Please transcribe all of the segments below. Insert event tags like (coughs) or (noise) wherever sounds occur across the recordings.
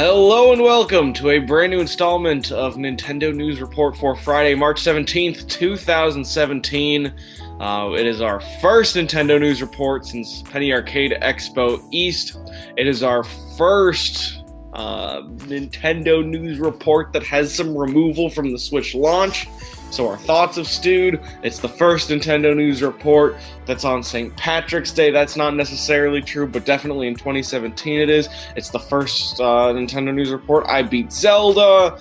Hello and welcome to a brand new installment of Nintendo News Report for Friday, March 17th, 2017. Uh, it is our first Nintendo News Report since Penny Arcade Expo East. It is our first uh, Nintendo News Report that has some removal from the Switch launch. So our thoughts have stewed. It's the first Nintendo News Report that's on St. Patrick's Day. That's not necessarily true, but definitely in 2017 it is. It's the first uh, Nintendo News Report. I beat Zelda.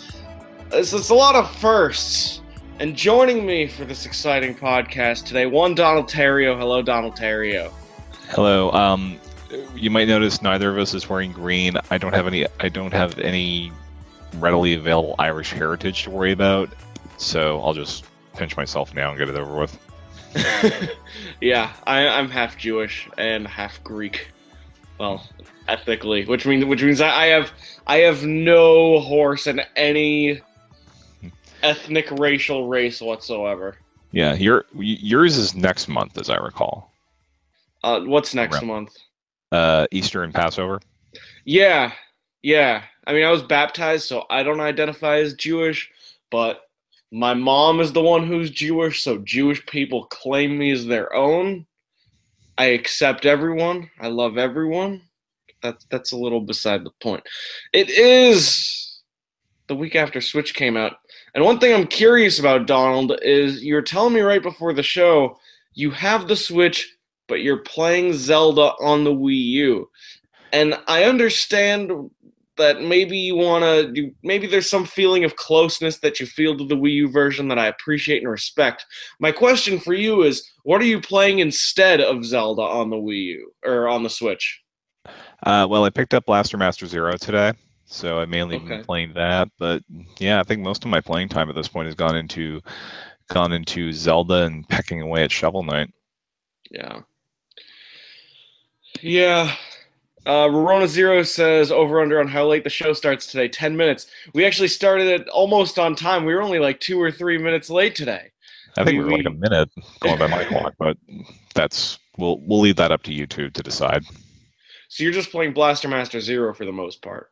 It's, it's a lot of firsts. And joining me for this exciting podcast today, one Donald Theriault. Hello, Donald Theriault. Hello. Um, you might notice neither of us is wearing green. I don't have any. I don't have any readily available Irish heritage to worry about. So I'll just pinch myself now and get it over with. (laughs) yeah, I, am half Jewish and half Greek. Well, ethnically, which means which means I have I have no horse in any ethnic racial race whatsoever. Yeah, your yours is next month, as I recall. Uh, what's next Around, month? Uh, Easter and Passover. Yeah, yeah. I mean, I was baptized, so I don't identify as Jewish, but my mom is the one who's Jewish, so Jewish people claim me as their own. I accept everyone. I love everyone. That's that's a little beside the point. It is the week after Switch came out. And one thing I'm curious about, Donald, is you're telling me right before the show you have the Switch, but you're playing Zelda on the Wii U. And I understand that maybe you want to do maybe there's some feeling of closeness that you feel to the Wii U version that I appreciate and respect. My question for you is what are you playing instead of Zelda on the Wii U or on the Switch? Uh, well, I picked up Blaster Master Zero today, so I mainly okay. been playing that. But yeah, I think most of my playing time at this point has gone into gone into Zelda and pecking away at Shovel Knight. Yeah. Yeah, uh, Rorona Zero says over under on how late the show starts today. Ten minutes. We actually started it almost on time. We were only like two or three minutes late today. I think we, we were like a minute going by my (laughs) clock, but that's we'll we'll leave that up to you two to decide. So you're just playing Blaster Master Zero for the most part.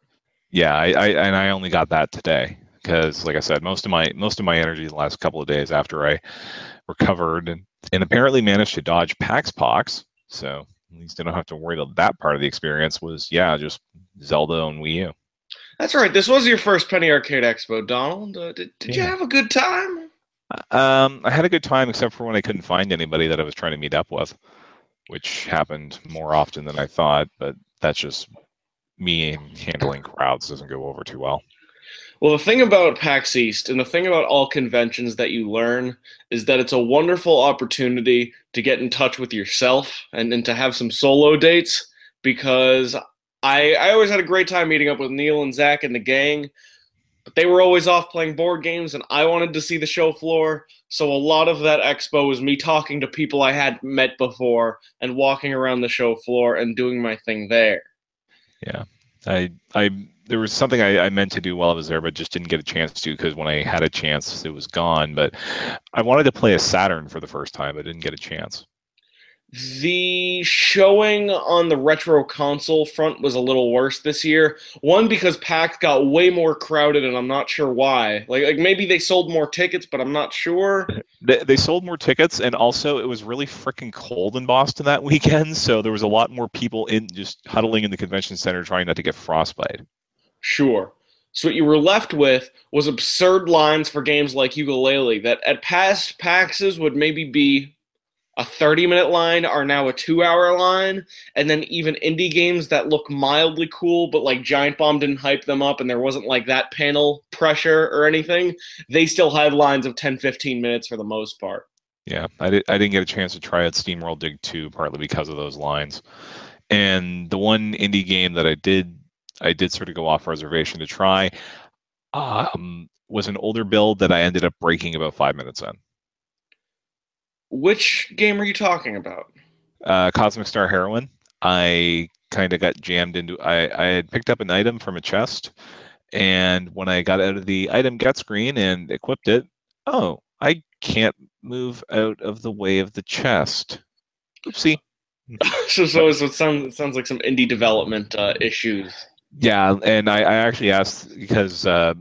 Yeah, I, I and I only got that today because, like I said, most of my most of my energy the last couple of days after I recovered and, and apparently managed to dodge PAX Pox. So at least I don't have to worry about that part of the experience. Was yeah, just Zelda on Wii U. That's right. This was your first Penny Arcade Expo, Donald. Uh, did did yeah. you have a good time? Um, I had a good time, except for when I couldn't find anybody that I was trying to meet up with, which happened more often than I thought. But that's just me handling crowds doesn't go over too well. Well, the thing about PAX East and the thing about all conventions that you learn is that it's a wonderful opportunity to get in touch with yourself and, and to have some solo dates because I, I always had a great time meeting up with Neil and Zach and the gang, but they were always off playing board games and I wanted to see the show floor. So a lot of that expo was me talking to people I had met before and walking around the show floor and doing my thing there. Yeah. I I there was something I, I, meant to do while I was there, but just didn't get a chance to because when I had a chance, it was gone. But I wanted to play a Saturn for the first time. I didn't get a chance. The showing on the retro console front was a little worse this year. One because PAX got way more crowded, and I'm not sure why. Like, like maybe they sold more tickets, but I'm not sure. (laughs) They, they sold more tickets, and also it was really freaking cold in Boston that (laughs) weekend, so there was a lot more people in just huddling in the convention center trying not to get frostbite. Sure. So what you were left with was absurd lines for games like Yooka-Laylee that at past PAXs would maybe be a 30 minute line are now a two hour line. And then even indie games that look mildly cool, but like Giant Bomb didn't hype them up and there wasn't like that panel pressure or anything, they still had lines of 10, 15 minutes for the most part. Yeah, I, did, I didn't get a chance to try out SteamWorld Dig 2 partly because of those lines. And the one indie game that I did I did sort of go off reservation to try. Um, was an older build that I ended up breaking about five minutes in. Which game are you talking about? Uh, Cosmic Star Heroine. I kind of got jammed into. I I had picked up an item from a chest, and when I got out of the item get screen and equipped it, oh, I can't move out of the way of the chest. Oopsie. (laughs) so, so, so it sounds it sounds like some indie development uh, issues Yeah, and I, I actually asked because uh,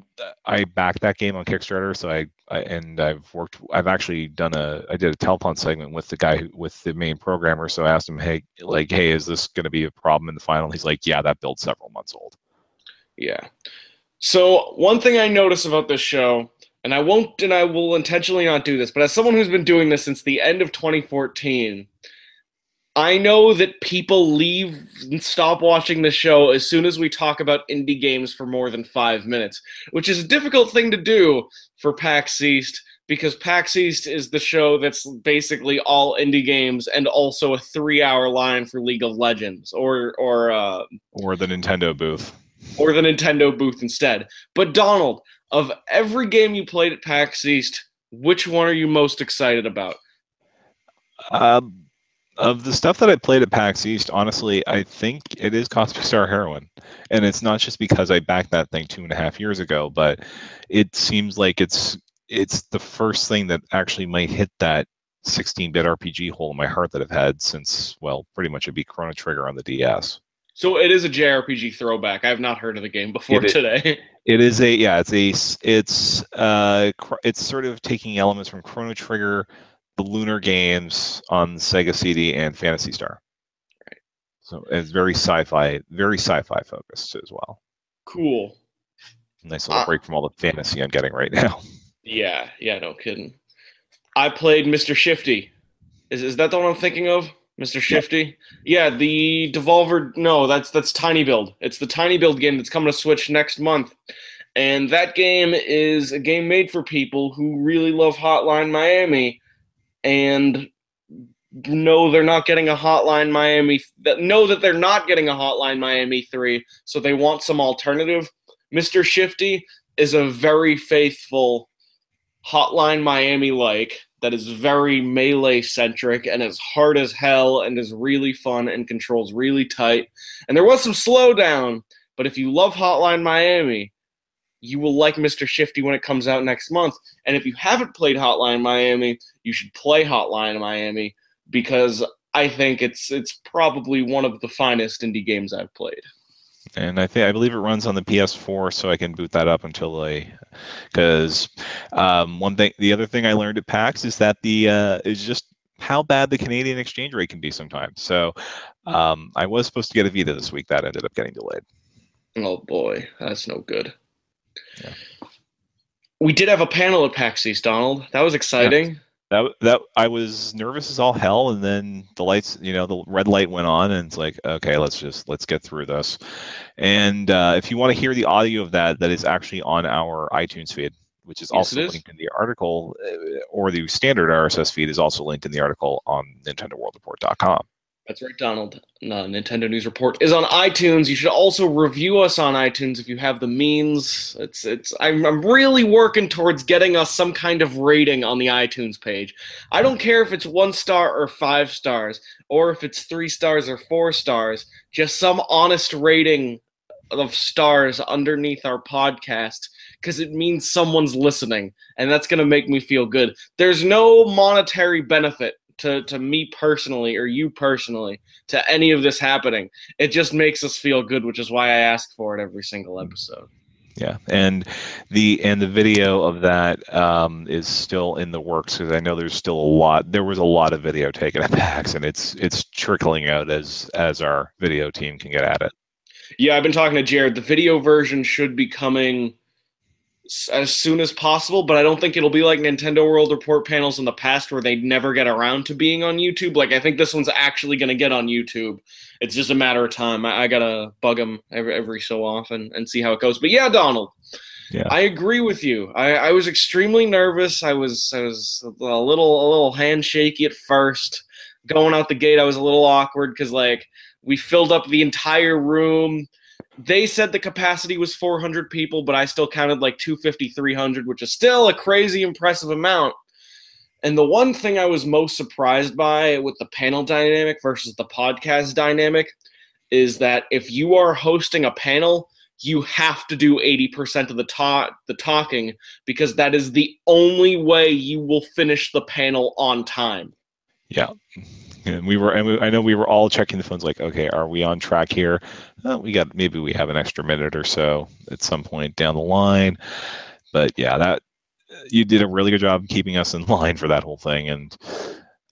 I backed that game on Kickstarter, so I, I, and I've worked. I've actually done a. I did a telethon segment with the guy who, with the main programmer. So I asked him, hey, like, hey, is this going to be a problem in the final? He's like, yeah, that build's several months old. Yeah. So one thing I notice about this show, and I won't, and I will intentionally not do this, but as someone who's been doing this since the end of 2014 I know that people leave and stop watching the show as soon as we talk about indie games for more than five minutes, which is a difficult thing to do for PAX East because PAX East is the show that's basically all indie games and also a three-hour line for League of Legends or or uh, or the Nintendo booth or the Nintendo booth instead. But Donald, of every game you played at PAX East, which one are you most excited about? Um of the stuff that I played at PAX East, honestly, I think it is Cosmic Star Heroine, and it's not just because I backed that thing two and a half years ago, but it seems like it's it's the first thing that actually might hit that 16-bit RPG hole in my heart that I've had since well, pretty much it beat Chrono Trigger on the DS. So it is a JRPG throwback. I have not heard of the game before it today. (laughs) It is a yeah, it's a it's uh it's sort of taking elements from Chrono Trigger the Lunar Games on Sega CD and Phantasy Star. Right. So it's very sci-fi, very sci-fi focused as well. Cool. Nice little uh, break from all the fantasy I'm getting right now. (laughs) Yeah, yeah, no kidding. I played Mr. Shifty. Is is that the one I'm thinking of? Mr. Shifty? Yeah, yeah the Devolver no, that's that's Tiny Build. It's the Tiny Build game that's coming to Switch next month. And that game is a game made for people who really love Hotline Miami and know they're not getting a hotline Miami that know that they're not getting a hotline Miami 3 so they want some alternative Mr. Shifty is a very faithful hotline Miami like that is very melee centric and is hard as hell and is really fun and controls really tight and there was some slowdown but if you love hotline Miami you will like Mr. Shifty when it comes out next month. And if you haven't played Hotline Miami, you should play Hotline Miami because I think it's it's probably one of the finest indie games I've played. And I think I believe it runs on the PS4, so I can boot that up until I, because um, one thing, the other thing I learned at PAX is that the uh, is just how bad the Canadian exchange rate can be sometimes. So um, I was supposed to get a Vita this week, that ended up getting delayed. Oh boy, that's no good. Yeah. We did have a panel at PAX East, Donald. That was exciting. Yeah. That that I was nervous as all hell, and then the lights, you know, the red light went on, and it's like, okay, let's just let's get through this. And uh, if you want to hear the audio of that, that is actually on our iTunes feed, which is yes, also is. linked in the article, uh, or the standard RSS feed is also linked in the article on NintendoWorldReport.com. That's right, Donald. No, uh, Nintendo News Report is on iTunes. You should also review us on iTunes if you have the means. It's it's. I'm I'm really working towards getting us some kind of rating on the iTunes page. I don't care if it's one star or five stars, or if it's three stars or four stars. Just some honest rating of stars underneath our podcast because it means someone's listening, and that's gonna make me feel good. There's no monetary benefit to to me personally or you personally to any of this happening. It just makes us feel good, which is why I ask for it every single episode. Yeah, and the and the video of that um, is still in the works because I know there's still a lot. There was a lot of video taken at (laughs) PAX, and it's it's trickling out as as our video team can get at it. Yeah, I've been talking to Jared. The video version should be coming as soon as possible, but I don't think it'll be like Nintendo World Report panels in the past where they never get around to being on YouTube. Like I think this one's actually going to get on YouTube. It's just a matter of time. I, I gotta bug them every, every so often and see how it goes. But yeah, Donald, yeah. I agree with you. I, I was extremely nervous. I was I was a little a little handshaky at first. Going out the gate, I was a little awkward because like we filled up the entire room they said the capacity was 400 people, but I still counted like 250, 300, which is still a crazy impressive amount. And the one thing I was most surprised by with the panel dynamic versus the podcast dynamic is that if you are hosting a panel, you have to do 80% of the talk the talking because that is the only way you will finish the panel on time. Yeah (laughs) And we were, and we, I know we were all checking the phones, like, okay, are we on track here? Uh, we got maybe we have an extra minute or so at some point down the line. But yeah, that you did a really good job keeping us in (laughs) line for that whole thing, and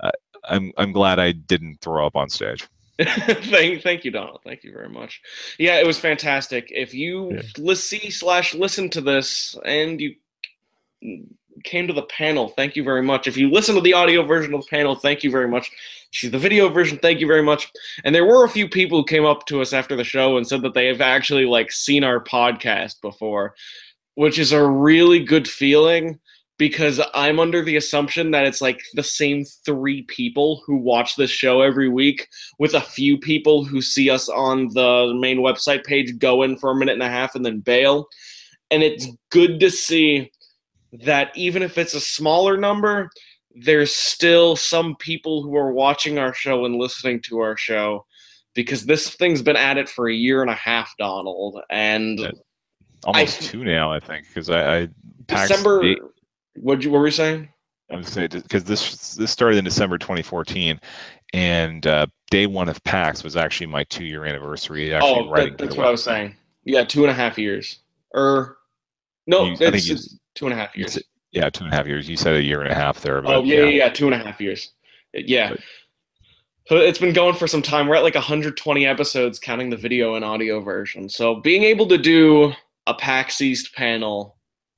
uh, I'm I'm glad I didn't throw up on stage. (laughs) thank, thank you, Donald. Thank you very much. Yeah, it was fantastic. If you yeah. see slash listen to this and you came to the panel, thank you very much. If you listen to the audio version of the panel, thank you very much. See the video version, thank you very much. And there were a few people who came up to us after the show and said that they have actually like seen our podcast before, which is a really good feeling because I'm under the assumption that it's like the same three people who watch this show every week, with a few people who see us on the main website page go in for a minute and a half and then bail. And it's good to see that even if it's a smaller number, there's still some people who are watching our show and listening to our show because this thing's been at it for a year and a half, Donald, and almost I, two now, I think, because I, I December. What you what were you saying? I was saying because this this started in December 2014, and uh, day one of PAX was actually my two year anniversary. Actually, oh, that, that's what I was saying. Yeah, two and a half years. Or no, you, it's, it's two and a half years. Yeah, two and a half years. You said a year and a half there. But, oh yeah, yeah, yeah, two and a half years. Yeah. But, so it's been going for some time. We're at like 120 episodes, counting the video and audio version. So being able to do a PAX East panel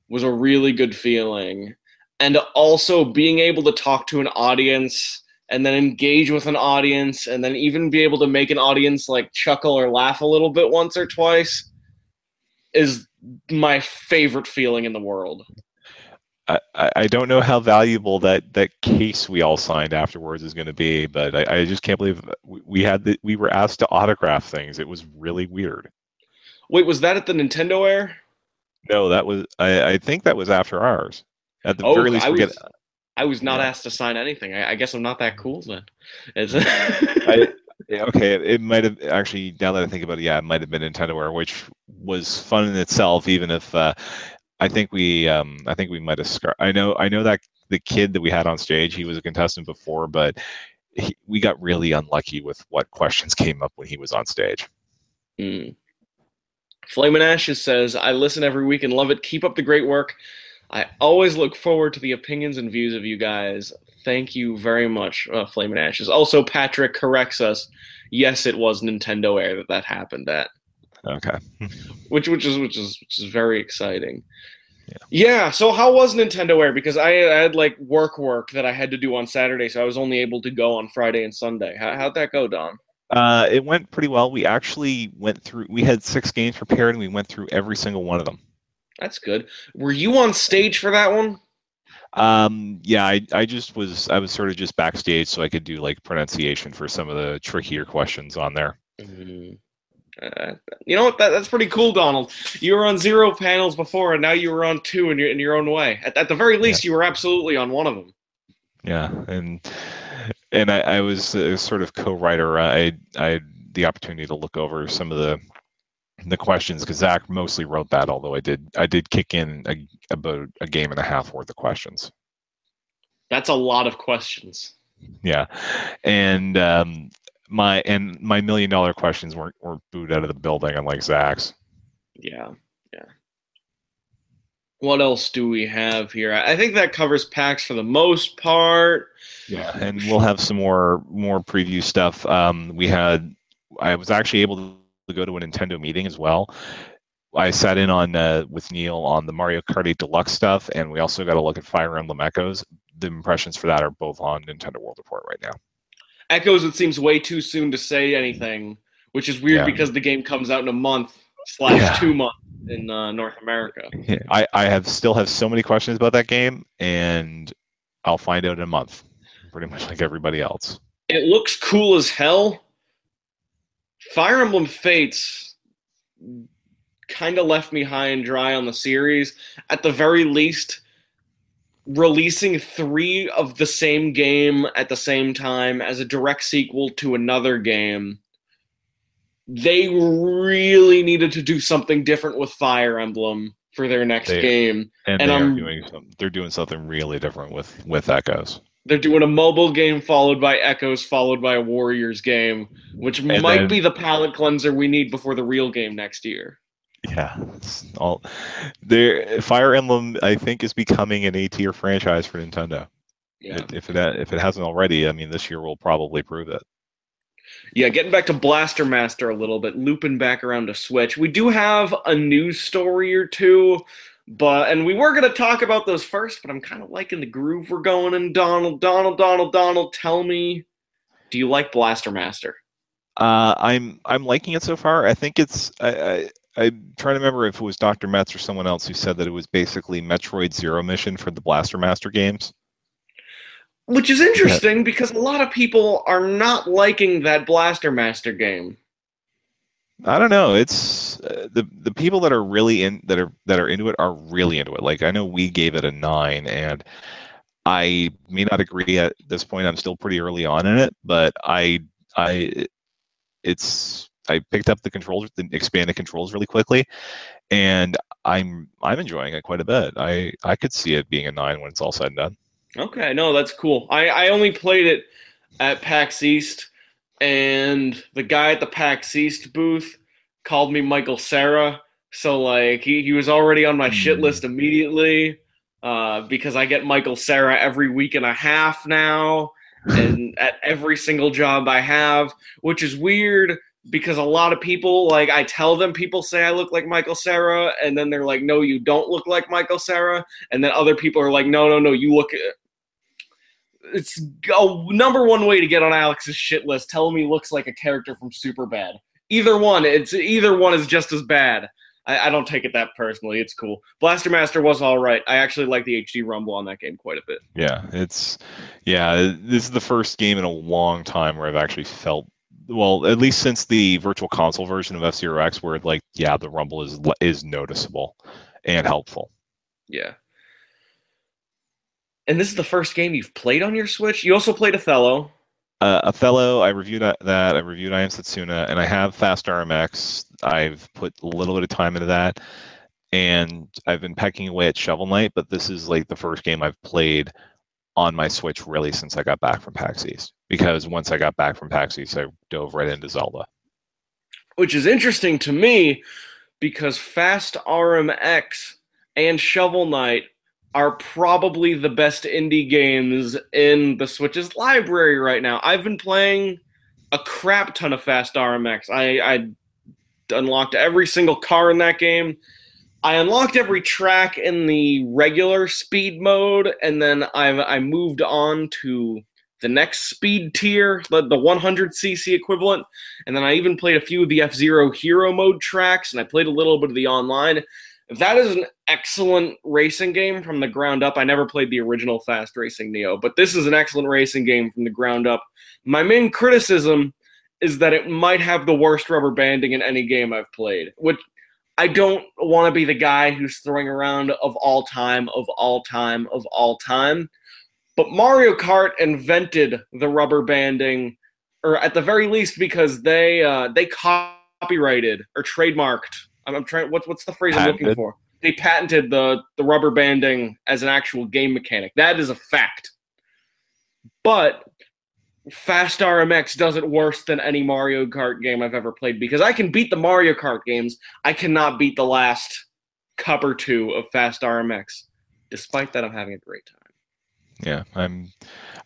was a really good feeling. And also being able to talk to an audience and then engage with an audience and then even be able to make an audience like chuckle or laugh a little bit once or twice is my favorite feeling in the world. I, I don't know how valuable that, that case we all signed afterwards is going to be, but I, I just can't believe we had the, we were asked to autograph things. It was really weird. Wait, was that at the Nintendo Air? No, that was I, I think that was after ours. At the oh, very least, I was, get, I was not yeah. asked to sign anything. I, I, guess I'm not that cool then. I, okay, it might have actually. Now that I think about it, yeah, it might have been Nintendo which was fun in itself. Even if uh, I think we, um, I think we might have. Scar- I know, I know that the kid that we had on stage, he was a contestant before, but he, we got really unlucky with what questions came up when he was on stage. Mm. Flamin' Ashes says, I listen every week and love it. Keep up the great work. I always look forward to the opinions and views of you guys. Thank you very much, uh, Flamin' Ashes. Also, Patrick corrects us. Yes, it was Nintendo Air that that happened at. Okay. (laughs) which which is which is which is very exciting. Yeah. yeah. So how was Nintendo Air? Because I, I, had like work work that I had to do on Saturday, so I was only able to go on Friday and Sunday. How, how'd that go, Don? Uh, it went pretty well. We actually went through. We had six games prepared, and we went through every single one of them. That's good. Were you on stage for that one? Um, yeah, I, I just was. I was sort of just backstage, so I could do like pronunciation for some of the trickier questions on there. Mm-hmm. Uh, you know what? That, that's pretty cool, Donald. You were on zero panels before, and now you were on two in your in your own way. At, at the very least, yeah. you were absolutely on one of them. Yeah, and and I, I was a sort of co-writer. I I had the opportunity to look over some of the the questions because Zach mostly wrote that. Although I did I did kick in a, about a game and a half worth of questions. That's a lot of questions. Yeah, and um, my and my million dollar questions weren't were booed out of the building, unlike Zach's. Yeah, yeah. What else do we have here? I think that covers PAX for the most part. Yeah, and we'll have some more more preview stuff. Um, we had I was actually able to go to a Nintendo meeting as well. I sat in on uh, with Neil on the Mario Kart 8 Deluxe stuff, and we also got a look at Fire Emblem Echoes. The impressions for that are both on Nintendo World Report right now. Echoes, it seems way too soon to say anything, which is weird yeah. because the game comes out in a month slash yeah. two months in uh, North America. Yeah, I, I have still have so many questions about that game, and I'll find out in a month pretty much like everybody else. It looks cool as hell. Fire Emblem Fates kind of left me high and dry on the series. At the very least, releasing three of the same game at the same time as a direct sequel to another game. They really needed to do something different with Fire Emblem for their next they, game, and, and they I'm, doing some, they're doing something really different with with Echoes. They're doing a mobile game followed by Echoes, followed by a Warriors game, which And might then- be the palate cleanser we need before the real game next year. Yeah, it's all there. Fire Emblem, I think, is becoming an A tier franchise for Nintendo. Yeah. If it if it hasn't already, I mean, this year will probably prove it. Yeah, getting back to Blaster Master a little bit, looping back around to Switch. We do have a news story or two, but and we were gonna talk about those first, but I'm kind of liking the groove we're going in. Donald, Donald, Donald, Donald, tell me, do you like Blaster Master? Uh, I'm I'm liking it so far. I think it's I, I I'm trying to remember if it was Dr. Metz or someone else who said that it was basically Metroid Zero Mission for the Blaster Master games. Which is interesting because a lot of people are not liking that Blaster Master game. I don't know. It's uh, the the people that are really in that are that are into it are really into it. Like I know we gave it a nine, and I may not agree at this point. I'm still pretty early on in it, but I I it's I picked up the controls, the expanded controls really quickly, and I'm I'm enjoying it quite a bit. I I could see it being a nine when it's all said and done. Okay, no, that's cool. I, I only played it at PAX East, and the guy at the PAX East booth called me Michael Cera. So like he, he was already on my shit Hmm. list immediately uh, because I get Michael Cera every week and a half now, and (laughs) at every single job I have, which is weird because a lot of people like I tell them people say I look like Michael Cera, and then they're like, no, you don't look like Michael Cera, and then other people are like, no, no, no, you look it's a number one way to get on Alex's shit list. Tell him he looks like a character from Superbad. Either one, it's either one is just as bad. I, I don't take it that personally. It's cool. Blaster Master was all right. I actually like the HD Rumble on that game quite a bit. Yeah, it's yeah. This is the first game in a long time where I've actually felt well, at least since the Virtual Console version of F Zero X, where like yeah, the rumble is is noticeable and helpful. Yeah. And this is the first game you've played on your Switch. You also played Othello. Uh, Othello, I reviewed that. I reviewed I Am Setsuna, and I have Fast RMX. I've put a little bit of time into that, and I've been pecking away at Shovel Knight. But this is like the first game I've played on my Switch really since I got back from PAX East. Because once I got back from PAX East, I dove right into Zelda. which is interesting to me because Fast RMX and Shovel Knight are probably the best indie games in the Switch's library right now. I've been playing a crap ton of Fast RMX. I, I unlocked every single car in that game. I unlocked every track in the regular speed mode, and then I I moved on to the next speed tier, the, the 100cc equivalent, and then I even played a few of the F Zero Hero Mode tracks, and I played a little bit of the online. That is an excellent racing game from the ground up. I never played the original Fast Racing Neo, but this is an excellent racing game from the ground up. My main criticism is that it might have the worst rubber banding in any game I've played, which I don't want to be the guy who's throwing around of all time, of all time, of all time. But Mario Kart invented the rubber banding, or at the very least, because they uh, they copyrighted or trademarked. I'm, I'm trying. What's what's the phrase I'm looking for? They patented the the rubber banding as an actual game mechanic. That is a fact. But Fast RMX does it worse than any Mario Kart game I've ever played because I can beat the Mario Kart games. I cannot beat the last cup or two of Fast RMX. Despite that, I'm having a great time. Yeah, I'm.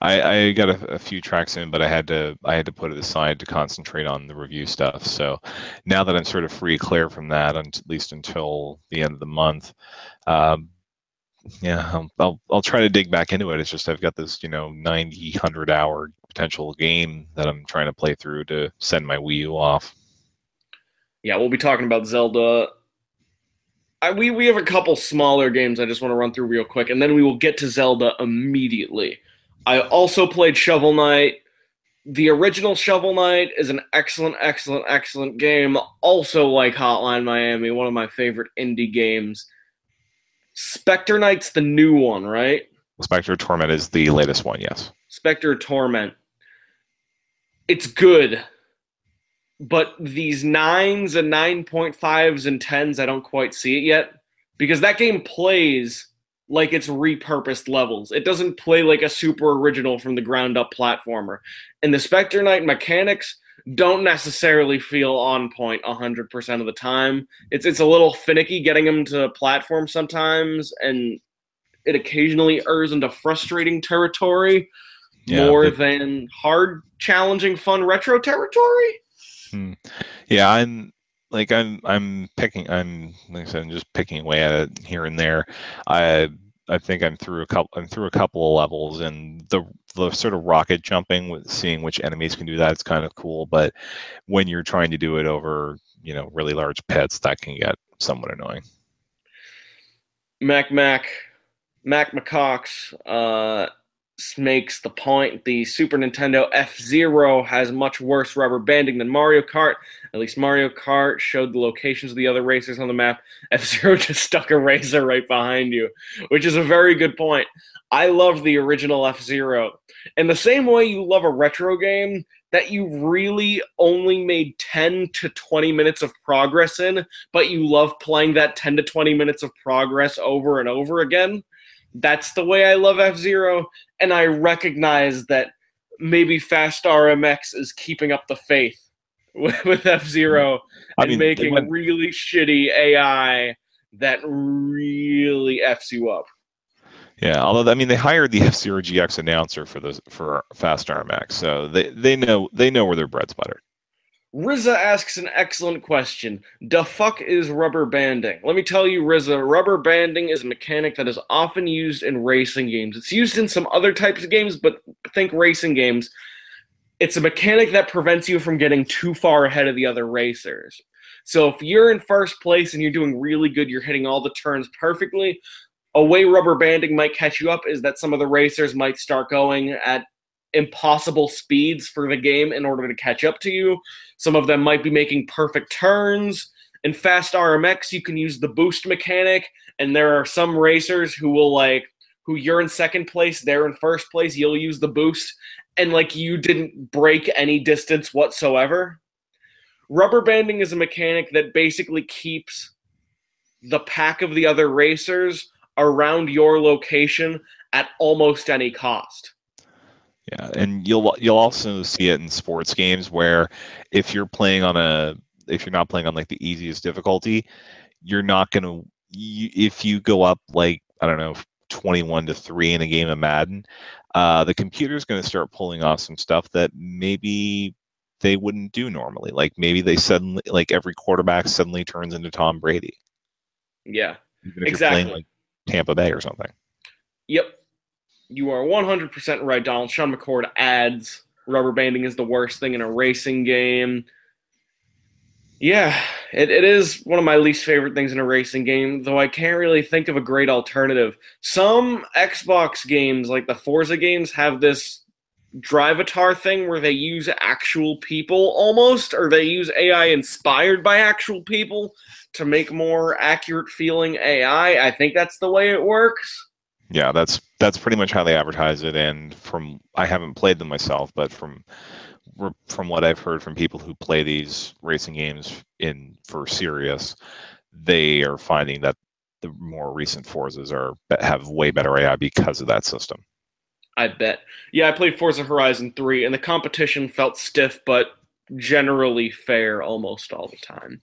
I, I got a, a few tracks in, but I had to I had to put it aside to concentrate on the review stuff. So now that I'm sort of free clear from that, at least until the end of the month, um, yeah, I'll, I'll I'll try to dig back into it. It's just I've got this you know 90 100 hour potential game that I'm trying to play through to send my Wii U off. Yeah, we'll be talking about Zelda. I, we we have a couple smaller games I just want to run through real quick, and then we will get to Zelda immediately. I also played Shovel Knight. The original Shovel Knight is an excellent, excellent, excellent game. Also, like Hotline Miami, one of my favorite indie games. Spectre Knight's the new one, right? Spectre Torment is the latest one. Yes. Spectre Torment. It's good. But these nines and 9.5s and 10s, I don't quite see it yet. Because that game plays like it's repurposed levels. It doesn't play like a super original from the ground up platformer. And the Specter Knight mechanics don't necessarily feel on point 100% of the time. It's it's a little finicky getting them to platform sometimes and it occasionally errs into frustrating territory yeah, more but, than hard, challenging, fun retro territory. Hmm. Yeah, I'm like I'm I'm picking I'm like I said I'm just picking away at it here and there. I I think I'm through a couple I'm through a couple of levels and the the sort of rocket jumping with seeing which enemies can do that it's kind of cool. But when you're trying to do it over you know really large pits, that can get somewhat annoying. Mac Mac Mac McCox uh, makes the point the Super Nintendo F Zero has much worse rubber banding than Mario Kart. At least Mario Kart showed the locations of the other racers on the map. (laughs) F Zero just stuck a racer right behind you, which is a very good point. I love the original F Zero. In the same way you love a retro game that you really only made 10 to 20 minutes of progress in, but you love playing that 10 to 20 minutes of progress over and over again that's the way I love F Zero, and I recognize that maybe Fast RMX is keeping up the faith (laughs) with, with F Zero mm-hmm. and mean, making went... really shitty AI that really f's you up. Yeah, although I mean they hired the (laughs) F Zero GX announcer for the for Fast RMX, so they they know they know where their bread's buttered. Riza asks an excellent question. The fuck is rubber banding? Let me tell you, Riza, rubber banding is a mechanic that is often used in racing games. It's used in some other types of games, but think racing games. It's a mechanic that prevents you from getting too far ahead of the other racers. So if you're in first place and you're doing really good, you're hitting all the turns perfectly, a way rubber banding might catch you up is that some of the racers might start going at impossible speeds for the game in order to catch up to you. Some of them might be making perfect turns. In Fast RMX, you can use the boost mechanic, and there are some racers who will like who you're in second place, they're in first place, you'll use the boost, and like you didn't break any distance whatsoever. Rubber banding is a mechanic that basically keeps the pack of the other racers around your location at almost any cost. Yeah, and you'll you'll also see it in sports games where if you're playing on a if you're not playing on like the easiest difficulty, you're not gonna you, if you go up like I don't know 21 to three in a game of Madden, uh, the computer's gonna start pulling off some stuff that maybe they wouldn't do normally. Like maybe they suddenly like every quarterback suddenly turns into Tom Brady. Yeah, exactly. Playing, like, Tampa Bay or something. Yep, you are 100% right, Donald. Sean McCord adds rubber banding is the worst thing in a racing game. Yeah, it, it is one of my least favorite things in a racing game, though I can't really think of a great alternative. Some Xbox games, like the Forza games, have this drivatar thing where they use actual people almost, or they use AI inspired by actual people to make more accurate feeling AI. I think that's the way it works. Yeah, that's that's pretty much how they advertise it. And from I haven't played them myself, but from from what I've heard from people who play these racing games in for serious, they are finding that the more recent Forzas are have way better AI because of that system. I bet. Yeah, I played Forza Horizon 3 and the competition felt stiff but generally fair almost all the time.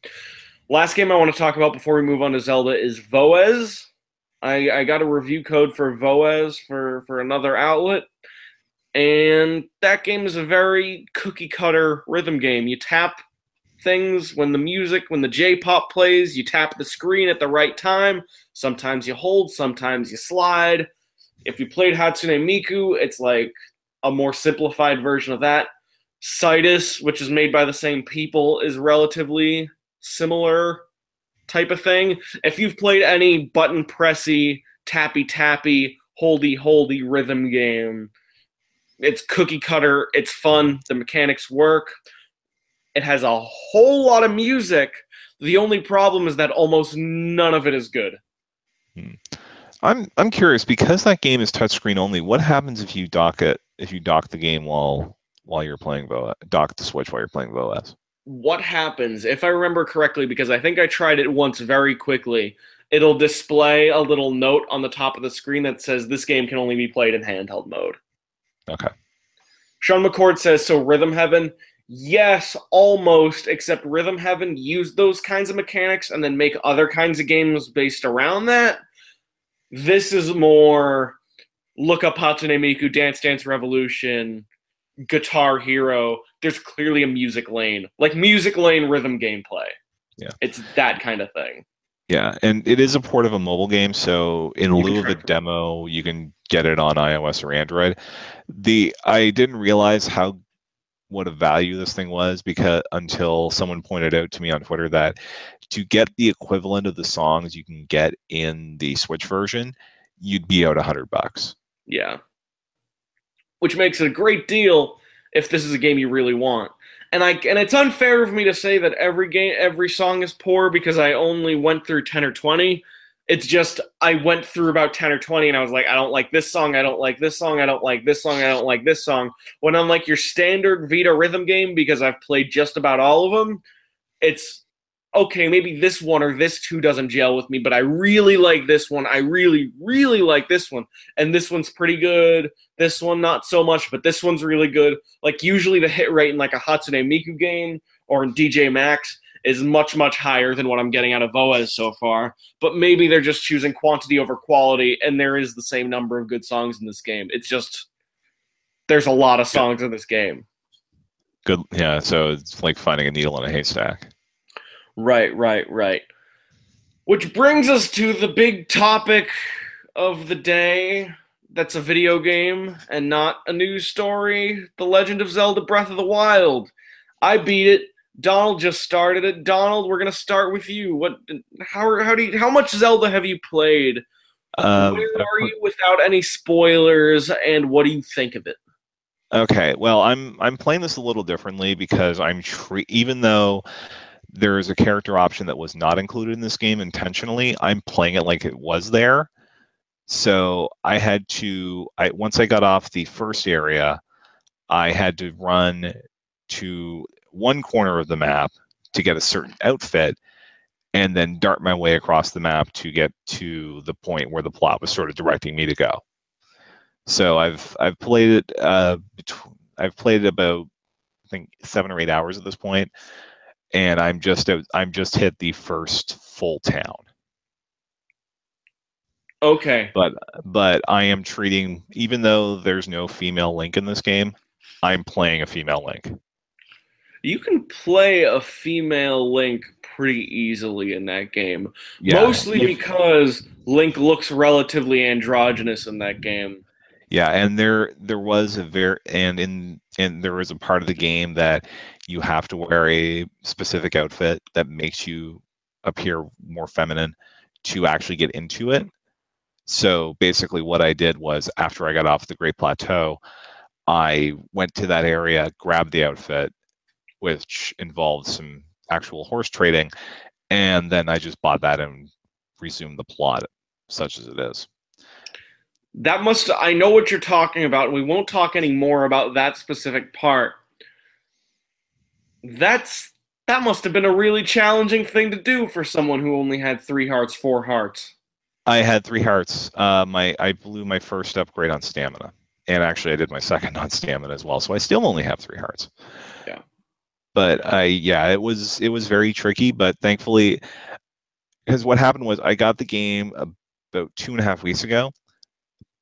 Last game I want to talk about before we move on to Zelda is Voez. I, I got a review code for Voez for, for another outlet. And that game is a very cookie cutter rhythm game. You tap things when the music, when the J pop plays, you tap the screen at the right time. Sometimes you hold, sometimes you slide. If you played Hatsune Miku, it's like a more simplified version of that. Cytus, which is made by the same people, is relatively similar type of thing. If you've played any button pressy, tappy tappy, holdy holdy rhythm game, it's cookie cutter, it's fun, the mechanics work. It has a whole lot of music. The only problem is that almost none of it is good. Hmm. I'm I'm curious because that game is touchscreen only. What happens if you dock it if you dock the game while while you're playing Voez, dock the Switch while you're playing Voez? What happens if I remember correctly, because I think I tried it once very quickly. It'll display a little note on the top of the screen that says this game can only be played in handheld mode. Okay. Sean McCord says so. Rhythm Heaven, yes, almost. Except Rhythm Heaven used those kinds of mechanics and then make other kinds of games based around that. This is more look up Hatsune Miku, Dance Dance Revolution, Guitar Hero. There's clearly a music lane, like music lane rhythm gameplay. Yeah. It's that kind of thing. Yeah, and it is a port of a mobile game, so in You lieu of a demo, you can get it on iOS or Android. The I didn't realize how what a value this thing was because until someone pointed out to me on Twitter that to get the equivalent of the songs you can get in the Switch version, you'd be out a hundred bucks. Yeah. Which makes it a great deal if this is a game you really want. And I and it's unfair of me to say that every game every song is poor because I only went through 10 or 20. It's just I went through about 10 or 20 and I was like I don't like this song, I don't like this song, I don't like this song, I don't like this song. When I'm like your standard Vita rhythm game because I've played just about all of them, it's okay, maybe this one or this two doesn't gel with me, but I really like this one. I really really like this one and this one's pretty good. This one not so much, but this one's really good. Like usually the hit rate in like a Hatsune Miku game or in DJ Max is much much higher than what I'm getting out of Voez so far. But maybe they're just choosing quantity over quality, and there is the same number of good songs in this game. It's just there's a lot of songs in this game. Good, yeah. So it's like finding a needle in a haystack. Right, right, right. Which brings us to the big topic of the day. That's a video game and not a news story. The Legend of Zelda Breath of the Wild. I beat it. Donald just started it. Donald, we're gonna start with you. What? How? How do? You, how much Zelda have you played? Um, Where are you without any spoilers? And what do you think of it? Okay, well, I'm I'm playing this a little differently because I'm tre- even though there is a character option that was not included in this game intentionally, I'm playing it like it was there. So I had to I once I got off the first area, I had to run to one corner of the map to get a certain outfit and then dart my way across the map to get to the point where the plot was sort of directing me to go. So I've I've played it. Uh, I've played it about I think seven or eight hours at this point, and I'm just I'm just hit the first full town. Okay. But but I am treating even though there's no female link in this game, I'm playing a female link. You can play a female Link pretty easily in that game. Yeah, Mostly if- because Link looks relatively androgynous in that game. Yeah, and there there was a very and in and there was a part of the game that you have to wear a specific outfit that makes you appear more feminine to actually get into it. So basically what I did was after I got off the Great Plateau, I went to that area, grabbed the outfit, which involved some actual horse trading, and then I just bought that and resumed the plot such as it is. That must I know what you're talking about. We won't talk any more about that specific part. That's that must have been a really challenging thing to do for someone who only had 3 hearts, 4 hearts. I had three hearts. Uh, my I blew my first upgrade on stamina, and actually I did my (laughs) second on stamina as well. So I still only have three hearts. Yeah. But I yeah, it was it was very tricky, but thankfully, because what happened was I got the game about two and a half weeks ago,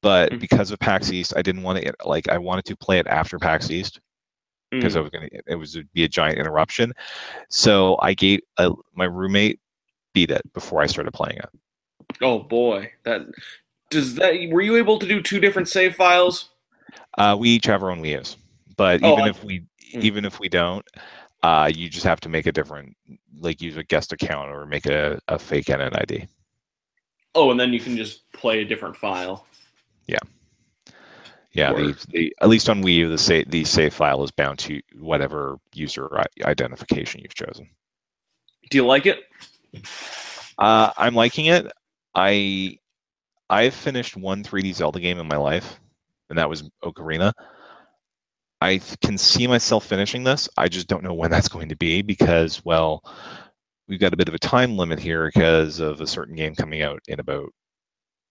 but Mhm. because of PAX East, I didn't want to like I wanted to play it after PAX East because Mm. I was gonna it was would be a giant interruption. So I gave uh, my roommate beat it before I started playing it. Oh boy. That does that were you able to do two different save files? Uh, we each have our own U's, but Oh, even I- if we Mm. even if we don't, uh, you just have to make a different, like use a guest account or make a, a fake NNID. Oh, and then you can just play a different file. Yeah, Yeah, Word. the at least on Wii U, the save the save file is bound to whatever user identification you've chosen. Do you like it? Uh, I'm liking it. I I've finished one 3D Zelda game in my life, and that was Ocarina. I can see myself finishing this. I just don't know when that's going to be because, well, we've got a bit of a time limit here because of a certain game coming out in about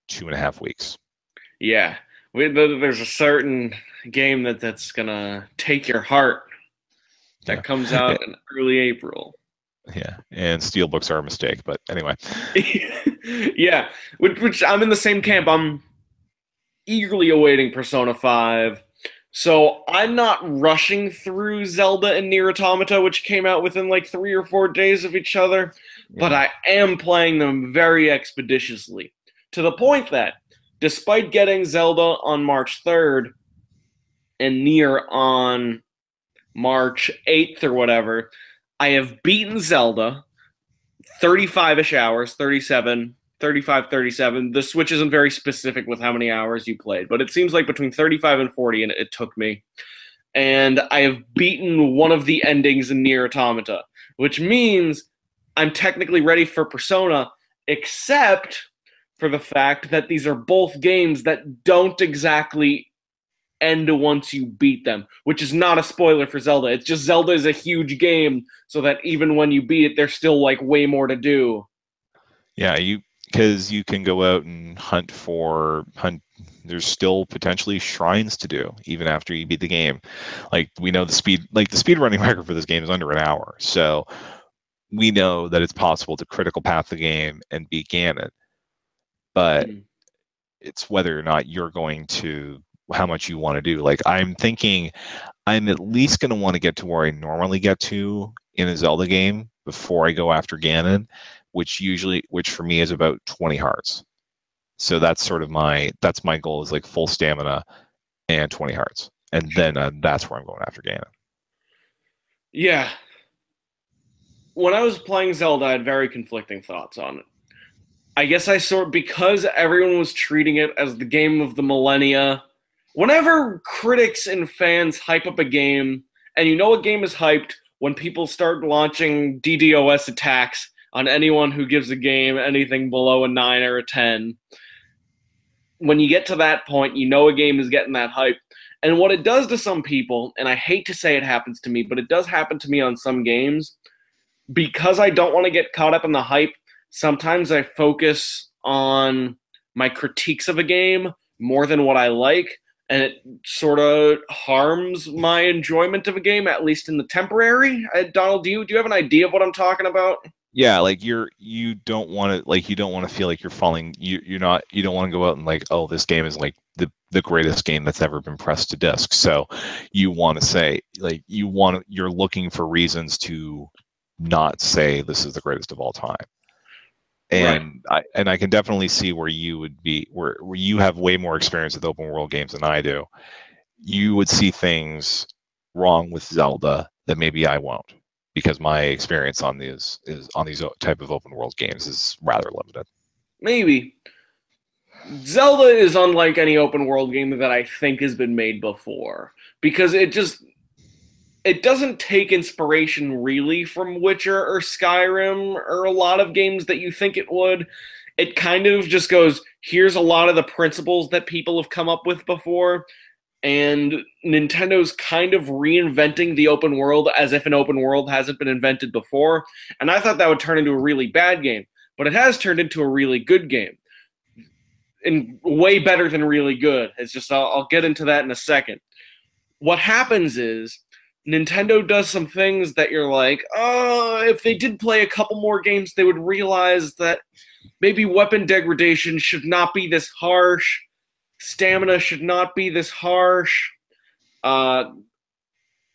two and a half weeks. Yeah, we, there's a certain game that that's gonna take your heart that yeah. comes out (laughs) in early April. Yeah, and steelbooks are a mistake, but anyway. (laughs) yeah, which, which I'm in the same camp. I'm eagerly awaiting Persona Five. So I'm not rushing through Zelda and Nier Automata, which came out within like three or four days of each other, yeah. but I am playing them very expeditiously to the point that despite getting Zelda on March 3rd and Nier on March 8th or whatever, I have beaten Zelda 35 ish hours, 37, 35, 37. The Switch isn't very specific with how many hours you played, but it seems like between 35 and 40, and it took me. And I have beaten one of the endings in Nier Automata, which means I'm technically ready for Persona, except for the fact that these are both games that don't exactly end once you beat them, which is not a spoiler for Zelda. It's just Zelda is a huge game, so that even when you beat it, there's still like way more to do. Yeah, you because you can go out and hunt for hunt. There's still potentially shrines to do even after you beat the game. Like we know the speed, like the speed running (laughs) record for this game is under an hour, so we know that it's possible to critical path the game and beat Ganon but mm. it's whether or not you're going to how much you want to do. Like I'm thinking I'm at least going to want to get to where I normally get to in a Zelda game before I go after Ganon, which usually which for me is about 20 hearts. So that's sort of my that's my goal is like full stamina and 20 hearts. And then uh, that's where I'm going after Ganon. Yeah. When I was playing Zelda, I had very conflicting thoughts on it. I guess I sort because everyone was treating it as the game of the millennia. Whenever critics and fans hype up a game, and you know a game is hyped when people start launching DDoS attacks on anyone who gives a game anything below a 9 or a 10. When you get to that point, you know a game is getting that hype. And what it does to some people, and I hate to say it happens to me, but it does happen to me on some games, because I don't want to get caught up in the hype, sometimes I focus on my critiques of a game more than what I like, and it sort of harms my enjoyment of a game, at least in the temporary. Uh, Donald, do you do you have an idea of what I'm talking about? Yeah, like you're you don't want to like you don't want to feel like you're falling. You you're not you don't want to go out and like oh this game is like the the greatest game that's ever been pressed to disc. So you want to say like you want you're looking for reasons to not say this is the greatest of all time and right. I and I can definitely see where you would be where, where you have way more experience with open world games than I do. You would see things wrong with Zelda that maybe I won't because my experience on these is on these type of open world games is rather limited. Maybe Zelda is unlike any open world game that I think has been made before because it just it doesn't take inspiration really from Witcher or Skyrim or a lot of games that you think it would. It kind of just goes, here's a lot of the principles that people have come up with before. And Nintendo's kind of reinventing the open world as if an open world hasn't been invented before. And I thought that would turn into a really bad game, but it has turned into a really good game. And way better than really good. It's just, I'll, I'll get into that in a second. What happens is Nintendo does some things that you're like, oh, if they did play a couple more games, they would realize that maybe weapon degradation should not be this harsh, stamina should not be this harsh. Uh,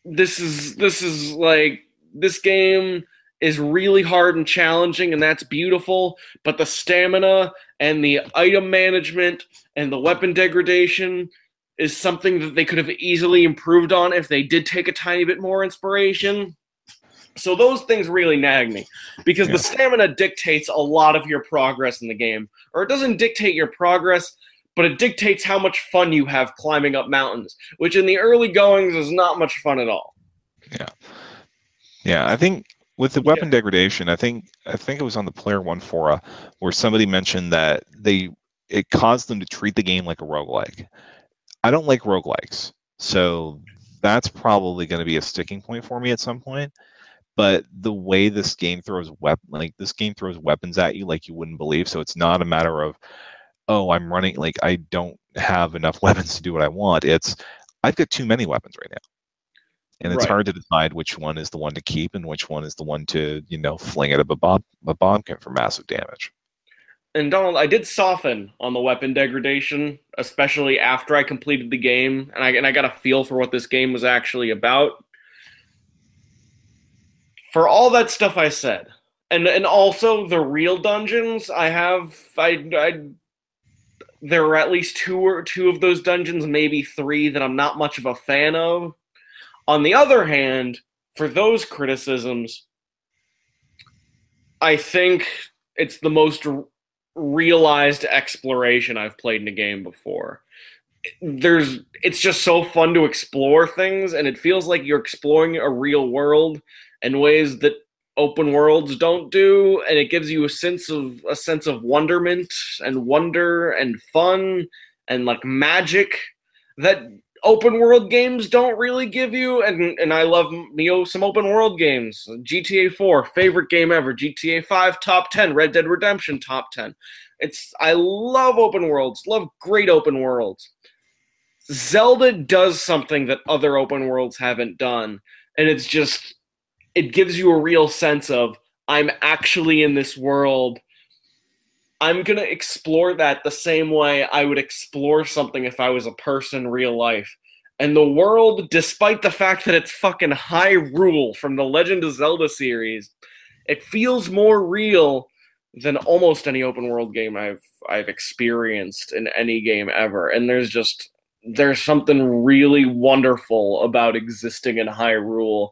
this is this is like this game is really hard and challenging, and that's beautiful. But the stamina and the item management and the weapon degradation is something that they could have easily improved on if they did take a tiny bit more inspiration. So those things really nag me because yeah. the stamina dictates a lot of your progress in the game, or it doesn't dictate your progress, but it dictates how much fun you have climbing up mountains, which in the early goings is not much fun at all. Yeah, yeah, I think with the weapon yeah. degradation, I think I think it was on the Player One fora where somebody mentioned that they it caused them to treat the game like a roguelike. I don't like roguelikes. So that's probably going to be a sticking point for me at some point. But the way this game throws weapon, like this game throws weapons at you, like you wouldn't believe. So it's not a matter of, oh, I'm running like I don't have enough (laughs) weapons to do what I want. It's I've got too many weapons right now and it's right. hard to decide which one is the one to keep and which one is the one to you know fling at a bomb a bombkin for massive damage. And Donald, I did soften on the weapon degradation, especially after I completed the game, and I and I got a feel for what this game was actually about. For all that stuff I said, and and also the real dungeons, I have I I there are at least two or two of those dungeons, maybe three that I'm not much of a fan of on the other hand, for those criticisms, I think it's the most realized exploration I've played in a game before. There's it's just so fun to explore things and it feels like you're exploring a real world in ways that open worlds don't do and it gives you a sense of a sense of wonderment and wonder and fun and like magic that open world games don't really give you and and I love you know some open world games. GTA 4 favorite game ever, GTA 5 top 10, Red Dead Redemption top 10. It's I love open worlds, love great open worlds. Zelda does something that other open worlds haven't done and it's just it gives you a real sense of I'm actually in this world I'm going to explore that the same way I would explore something if I was a person in real life. And the world, despite the fact that it's fucking Hyrule from the Legend of Zelda series, it feels more real than almost any open world game I've I've experienced in any game ever. And there's just there's something really wonderful about existing in Hyrule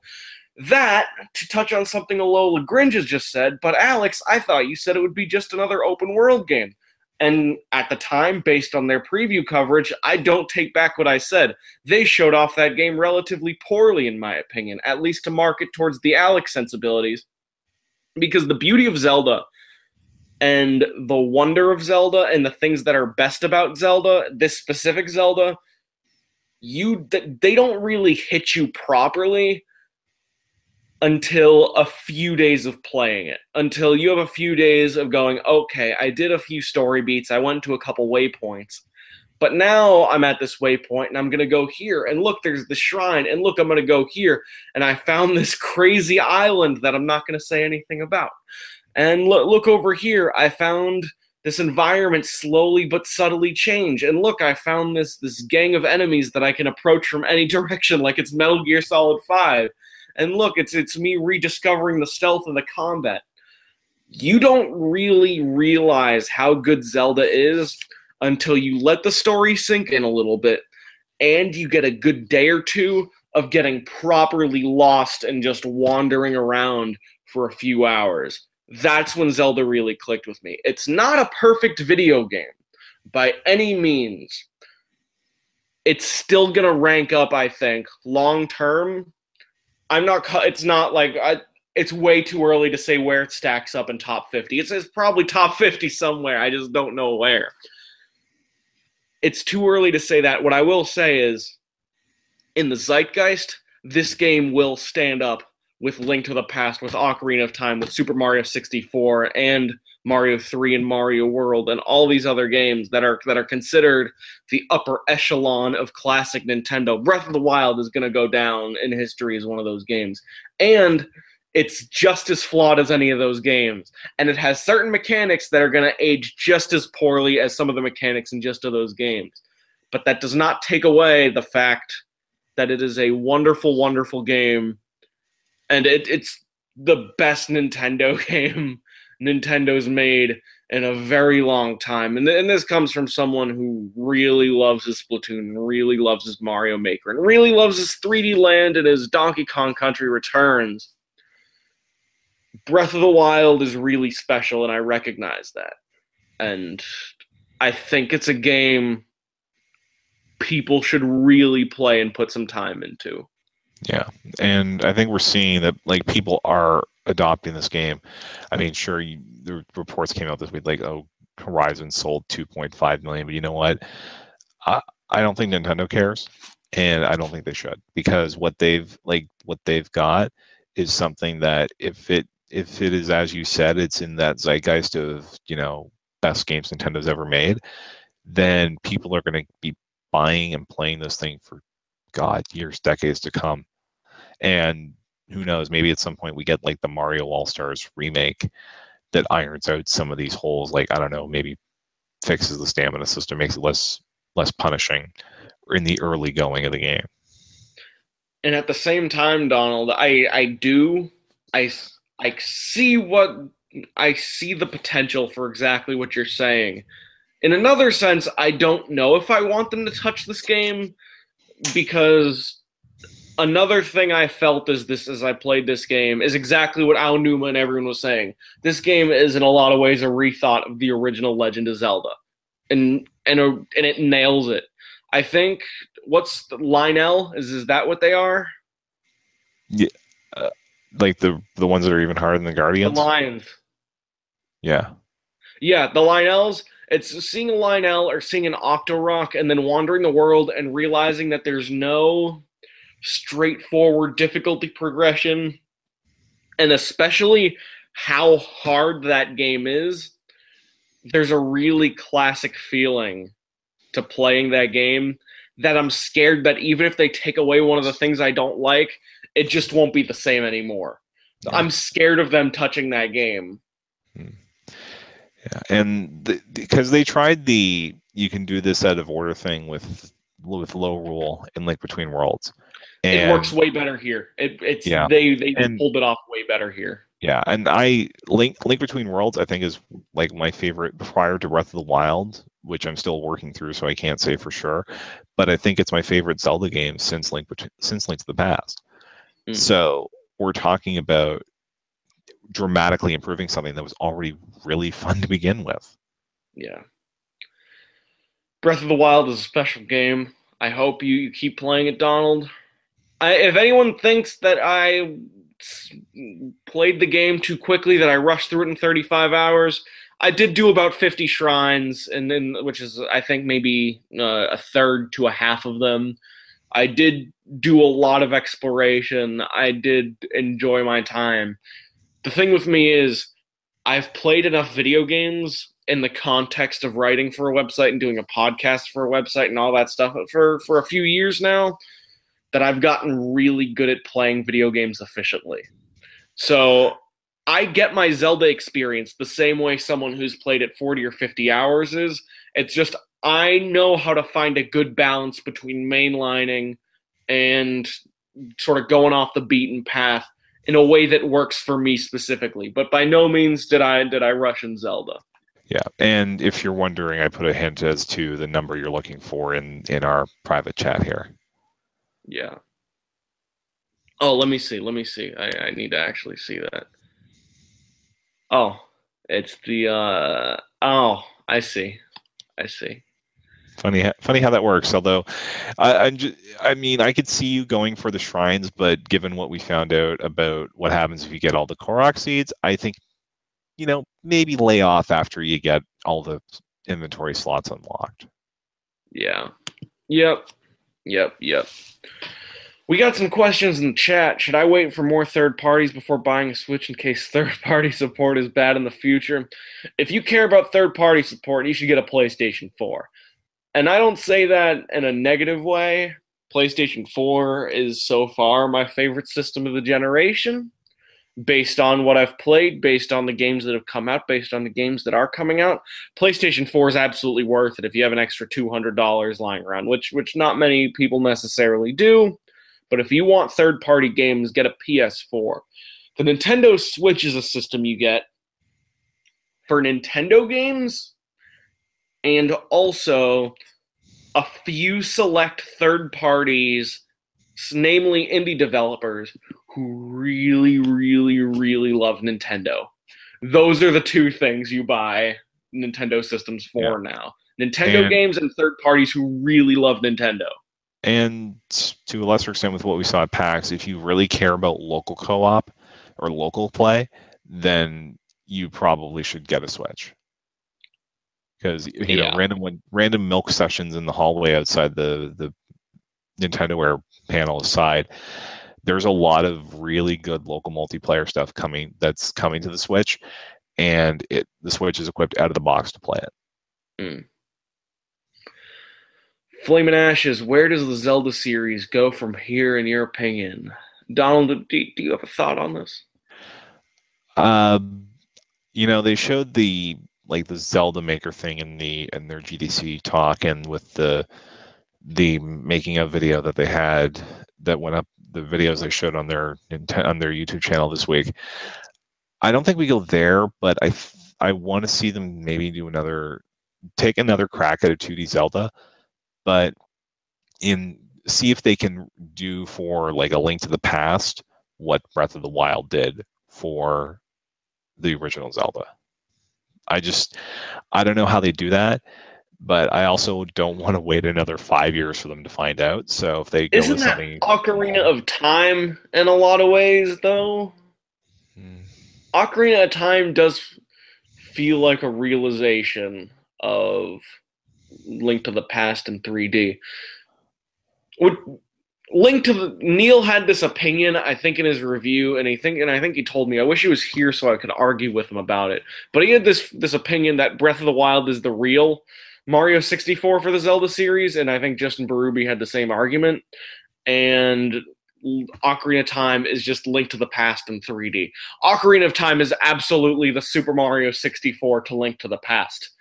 that to touch on something Alola Greninja has just said, but Alex, I thought you said it would be just another open world game. And at the time, based on their preview coverage, I don't take back what I said. They showed off that game relatively poorly, in my opinion, at least to market towards the Alex sensibilities. Because the beauty of Zelda and the wonder of Zelda and the things that are best about Zelda, this specific Zelda, you they don't really hit you properly until a few days of playing it. Until you have a few days of going, okay, I did a few story beats, I went to a couple waypoints. But now I'm at this waypoint and I'm going to go here. And look, there's the shrine. And look, I'm going to go here. And I found this (laughs) crazy island that I'm not going to say anything about. And look, look over here. I found this environment slowly but subtly change. And look, I found this this gang of enemies that I can approach from any (laughs) direction, like it's Metal Gear Solid 5. And look, it's it's me rediscovering the stealth and the combat. You don't really realize how good Zelda is until you let the story sink in a little bit and you get a good day or two of getting properly lost and just wandering around for a few hours. That's when Zelda really clicked with me. It's not a perfect video game by any means. It's still going to rank up, I think, long term I'm not. It's not like I. It's way too early to say where it stacks up in top 50. It's, it's probably top 50 somewhere. I just don't know where. It's too early to say that. What I will say is, in the zeitgeist, this game will stand up with Link to the Past, with Ocarina of Time, with Super Mario 64, and Mario 3 and Mario World and all these other games that are that are considered the upper echelon of classic Nintendo. Breath of the Wild is going to go down in history as one of those games. And it's just as flawed as any of those games. And it has certain mechanics that are going to age just as poorly as some of the mechanics in just of those games. But that does not take away the fact that it is a wonderful, wonderful game. And it, it's the best Nintendo (laughs) game Nintendo's made in a very long time. And, th- and this comes from someone who really loves his Splatoon really loves his Mario Maker and really loves his 3D Land and his Donkey Kong Country Returns. Breath of the Wild is really special, and I recognize that. And I think it's a game people should really play and put some time into. Yeah, and I think we're seeing that like people are adopting this game. I mean, sure, you, the reports came out this week like, oh, Horizon sold 2.5 million, but you know what? I, I don't think Nintendo cares. and I don't think they should because what they've like what they've got is something that if it if it is as you said, it's in that zeitgeist of you know best games Nintendo's ever made, then people are going to be buying and playing this thing for God years, decades to come, and who knows? Maybe at some point we get like the Mario All Stars remake that irons out some of these holes. Like I don't know, maybe fixes the stamina system, makes it less less punishing in the early going of the game. And at the same time, Donald, I I do I I see what I see the potential for exactly what you're saying. In another sense, I don't know if I want them to touch this game because another thing I felt as this as I played this game is exactly what Aonuma and everyone was saying. This game is in a lot of ways a rethought of the original Legend of Zelda, and and a, and it nails it. I think what's the, Lynel is is that what they are? Yeah, uh, like the the ones that are even harder than the Guardians. The lions. Yeah. Yeah, the Lynels. It's seeing a Lynel or seeing an Octorok and then wandering the world and realizing that there's no straightforward difficulty progression, and especially how hard that game is. There's a really classic feeling to playing that game that I'm scared that even if they take away one of the things I don't like, it just won't be the same anymore. I'm scared of them touching that game. Hmm. Yeah, and the, because they tried the you can do this out of order thing with with Lorule in Link Between Worlds. And, it works way better here. It, it's yeah. they they and, pulled it off way better here. Yeah, and I Link Link Between Worlds I think is like my favorite prior to Breath of the Wild which I'm still working through, so I can't say for sure. But I think it's my favorite Zelda game since Link since Link to the Past. Mm. So we're talking about dramatically improving something that was already really fun to begin with. Yeah. Breath of the Wild is a special game. I hope you, you keep playing it, Donald. I, if anyone thinks that I played the game too quickly, that I rushed through it in 35 hours, I did do about 50 shrines, and then which is I think maybe uh, a third to a half of them. I did do a lot of exploration. I did enjoy my time. The thing with me is, I've played enough video games in the context of writing for a website and doing a podcast for a website and all that stuff for for a few years now that I've gotten really good at playing video games efficiently. So I get my Zelda experience the same way someone who's played it 40 or 50 hours is. It's just I know how to find a good balance between mainlining and sort of going off the beaten path in a way that works for me specifically. But by no means did I did I rush in Zelda. Yeah, and if you're wondering, I put a hint as to the number you're looking for in in our private chat here. Yeah. Oh, let me see. Let me see. I, I need to actually see that. Oh, it's the uh oh, I see. I see. Funny, funny how that works. Although, I, just, I mean, I could see you going for the shrines, but given what we found out about what happens if you get all the Korok seeds, I think, you know, maybe lay off after you get all the inventory slots unlocked. Yeah. Yep. Yep. Yep. We got some questions in the chat. Should I wait for more third parties before buying a Switch in case (laughs) third party support is bad in the future? If you care about third party support, you should get a PlayStation 4. And I don't say that in a negative way. PlayStation 4 is so far my favorite system of the generation based on what I've played, based on the games that have come out, based on the games that are coming out. PlayStation 4 is absolutely worth it if you have an extra $200 lying around, which which not many people necessarily do. But if you want third party games, get a PS4. The Nintendo Switch is a system you get for Nintendo games and also a few select third parties, namely indie developers, who really, really, really love Nintendo. Those are the two things you buy Nintendo systems for yeah. now. Nintendo and games and third parties who really love Nintendo and to a lesser extent with what we saw at PAX, if you really care about local co-op or local play, then you probably should get a Switch because you yeah. know random random milk sessions in the hallway outside the the Nintendoware panel aside, there's a lot of really good local multiplayer stuff coming that's coming to the Switch, and it the Switch is equipped out of the box to play it. Mm. Flame and Ashes, where does the Zelda series go from here, in your opinion? Donald, do, do you have a thought on this? Um, you know, they showed the like the Zelda Maker thing in the in their GDC talk, and with the the making of video that they had that went up, the videos they showed on their on their YouTube channel this week. I don't think we go there, but I I want to see them maybe do another take another crack at a 2D Zelda, but in see if they can do for like a link to the past what Breath of the Wild did for the original Zelda. I just I don't know how they do that, but I also don't want to wait another five years for them to find out. So if they go Isn't with that something, Ocarina of Time in a lot of ways, though? Hmm. Ocarina of Time does feel like a realization of Link to the Past in 3D. Would Link to the Neil had this opinion, I think, in his review, and he think and I think he told me. I wish he was here so I could argue with him about it. But he had this this opinion that Breath of the Wild is the real Mario 64 for the Zelda series, and I think Justin Berube had the same argument. And Ocarina of Time is just Link to the Past in 3D. Ocarina of Time is absolutely the Super Mario 64 to Link to the Past.